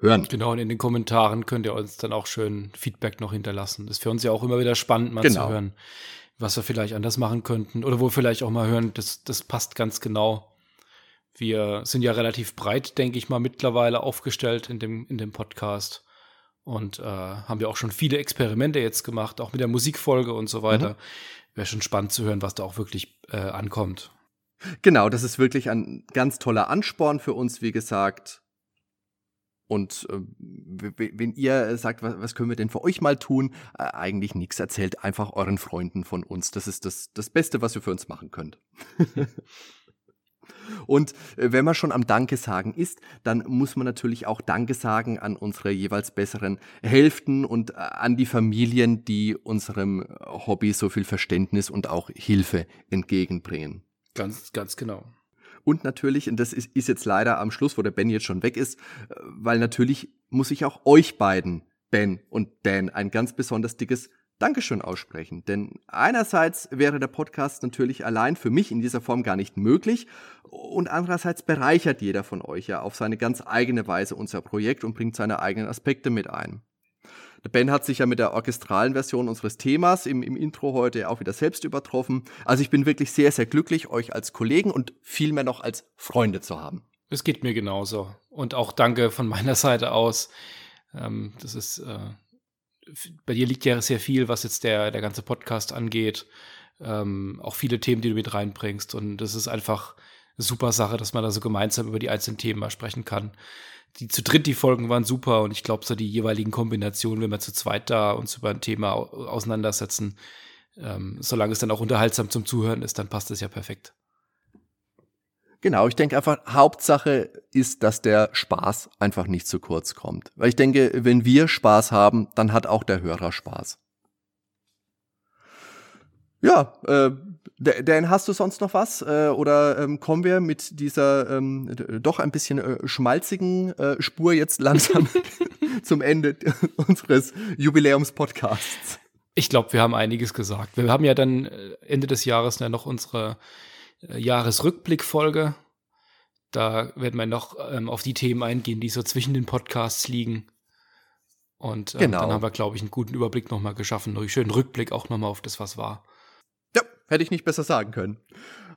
hören. Genau, und in den Kommentaren könnt ihr uns dann auch schön Feedback noch hinterlassen. Das ist für uns ja auch immer wieder spannend, mal Genau. zu hören, was wir vielleicht anders machen könnten. Oder wo wir vielleicht auch mal hören, das, das passt ganz genau. Wir sind ja relativ breit, denke ich mal, mittlerweile aufgestellt in dem, in dem Podcast. Und äh, haben ja auch schon viele Experimente jetzt gemacht, auch mit der Musikfolge und so weiter. Wäre schon spannend zu hören, was da auch wirklich äh, ankommt. Genau, das ist wirklich ein ganz toller Ansporn für uns, wie gesagt. Und äh, wenn ihr sagt, was, was können wir denn für euch mal tun, äh, eigentlich nichts, erzählt einfach euren Freunden von uns. Das ist das, das Beste, was ihr für uns machen könnt. <laughs> Und äh, wenn man schon am Danke sagen ist, dann muss man natürlich auch Danke sagen an unsere jeweils besseren Hälften und äh, an die Familien, die unserem Hobby so viel Verständnis und auch Hilfe entgegenbringen. Ganz, ganz genau. Und natürlich, und das ist, ist jetzt leider am Schluss, wo der Ben jetzt schon weg ist, äh, weil natürlich muss ich auch euch beiden, Ben und Dan, ein ganz besonders dickes Dankeschön aussprechen. Denn einerseits wäre der Podcast natürlich allein für mich in dieser Form gar nicht möglich und andererseits bereichert jeder von euch ja auf seine ganz eigene Weise unser Projekt und bringt seine eigenen Aspekte mit ein. Ben hat sich ja mit der orchestralen Version unseres Themas im, im Intro heute auch wieder selbst übertroffen. Also ich bin wirklich sehr, sehr glücklich, euch als Kollegen und vielmehr noch als Freunde zu haben. Es geht mir genauso. Und auch danke von meiner Seite aus. Ähm, das ist, äh, bei dir liegt ja sehr viel, was jetzt der, der ganze Podcast angeht. Ähm, auch viele Themen, die du mit reinbringst. Und das ist einfach super Sache, dass man da so gemeinsam über die einzelnen Themen mal sprechen kann. Die zu dritt, die Folgen waren super und ich glaube, so die jeweiligen Kombinationen, wenn wir zu zweit da uns über ein Thema au- auseinandersetzen, ähm, solange es dann auch unterhaltsam zum Zuhören ist, dann passt es ja perfekt. Genau, ich denke einfach, Hauptsache ist, dass der Spaß einfach nicht zu kurz kommt. Weil ich denke, wenn wir Spaß haben, dann hat auch der Hörer Spaß. Ja, äh, Da- Dan, hast du sonst noch was? Äh, oder ähm, kommen wir mit dieser ähm, doch ein bisschen äh, schmalzigen äh, Spur jetzt langsam <laughs> zum Ende unseres Jubiläums-Podcasts? Ich glaube, wir haben einiges gesagt. Wir haben ja dann äh, Ende des Jahres ja noch unsere äh, Jahresrückblickfolge. Da werden wir noch ähm, auf die Themen eingehen, die so zwischen den Podcasts liegen. Und ähm, Genau. dann haben wir, glaube ich, einen guten Überblick nochmal geschaffen. Einen schönen Rückblick auch nochmal auf das, was war. Hätte ich nicht besser sagen können.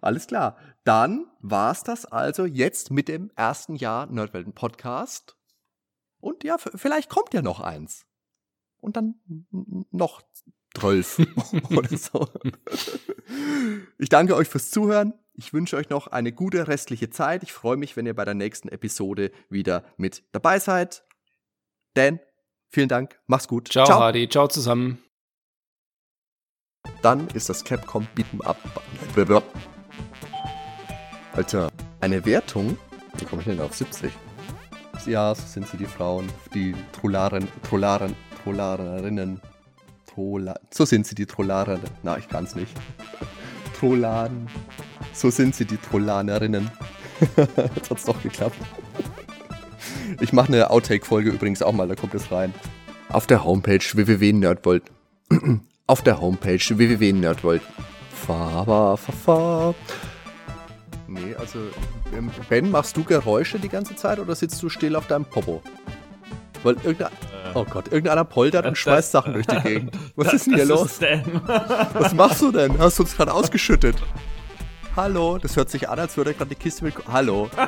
Alles klar. Dann war's das also jetzt mit dem ersten Jahr Nerdwelten Podcast. Und ja, vielleicht kommt ja noch eins. Und dann noch zwölf <laughs> oder so. Ich danke euch fürs Zuhören. Ich wünsche euch noch eine gute restliche Zeit. Ich freue mich, wenn ihr bei der nächsten Episode wieder mit dabei seid. Dan, vielen Dank. Mach's gut. Ciao, Hardy. Ciao zusammen. Dann ist das Capcom Beat'em Up. Alter, eine Wertung? Wie komme ich denn auf 70? Ja, so sind sie die Frauen, die Trollaren, Trollaren, Trollarerinnen. Trolla so sind sie die Trollaren. Na, ich kann's nicht. Trolladen. So sind sie die Trollanerinnen. Jetzt <laughs> hat's doch geklappt. Ich mache eine Outtake-Folge übrigens auch mal, da kommt es rein. Auf der Homepage www.nerdvolt. Auf der Homepage fa. Nee, also, ähm, Ben, machst du Geräusche die ganze Zeit oder sitzt du still auf deinem Popo? Weil irgendein, oh Gott, irgendeiner poltert und schmeißt Sachen durch die Gegend. Was ist denn hier los? Was machst du denn? Hast du uns gerade ausgeschüttet? Hallo, das hört sich an, als würde er gerade die Kiste mit. Hallo. <laughs>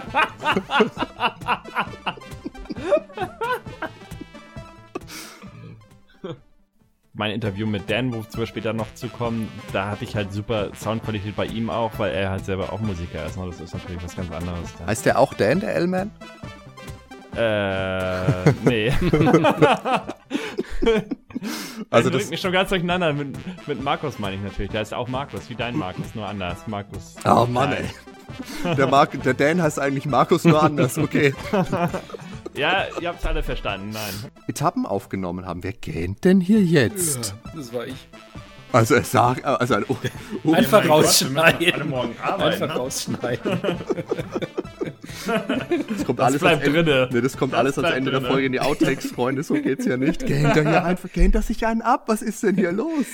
mein Interview mit Dan, wozu wir später noch zu kommen, da hatte ich halt super Soundqualität bei ihm auch, weil er halt selber auch Musiker ist. Ne? Das ist natürlich was ganz anderes. Heißt der auch Dan, der L-Man? Äh, nee. <laughs> <laughs> Also das- bringt mich schon ganz durcheinander. Mit, mit Markus meine ich natürlich. Der ist auch Markus, wie dein Markus, nur anders. Markus. Oh Mann, ey. Der, Mark, der Dan heißt eigentlich Markus, nur anders, okay. <laughs> Ja, ihr habt's alle verstanden, nein. Etappen aufgenommen haben. Wer gähnt denn hier jetzt? Das war ich. Also er sagt, also ein, oh, Einfach rausschneiden. alle morgen arbeiten, Einfach ne? rausschneiden. das kommt Das alles bleibt ans Ende, drinne. Nee, das kommt Das alles ans Ende der drinne. Folge in die Outtakes, Freunde. So geht's ja nicht. Gähnt er hier einfach, gähnt er sich einen ab? Was ist denn hier los?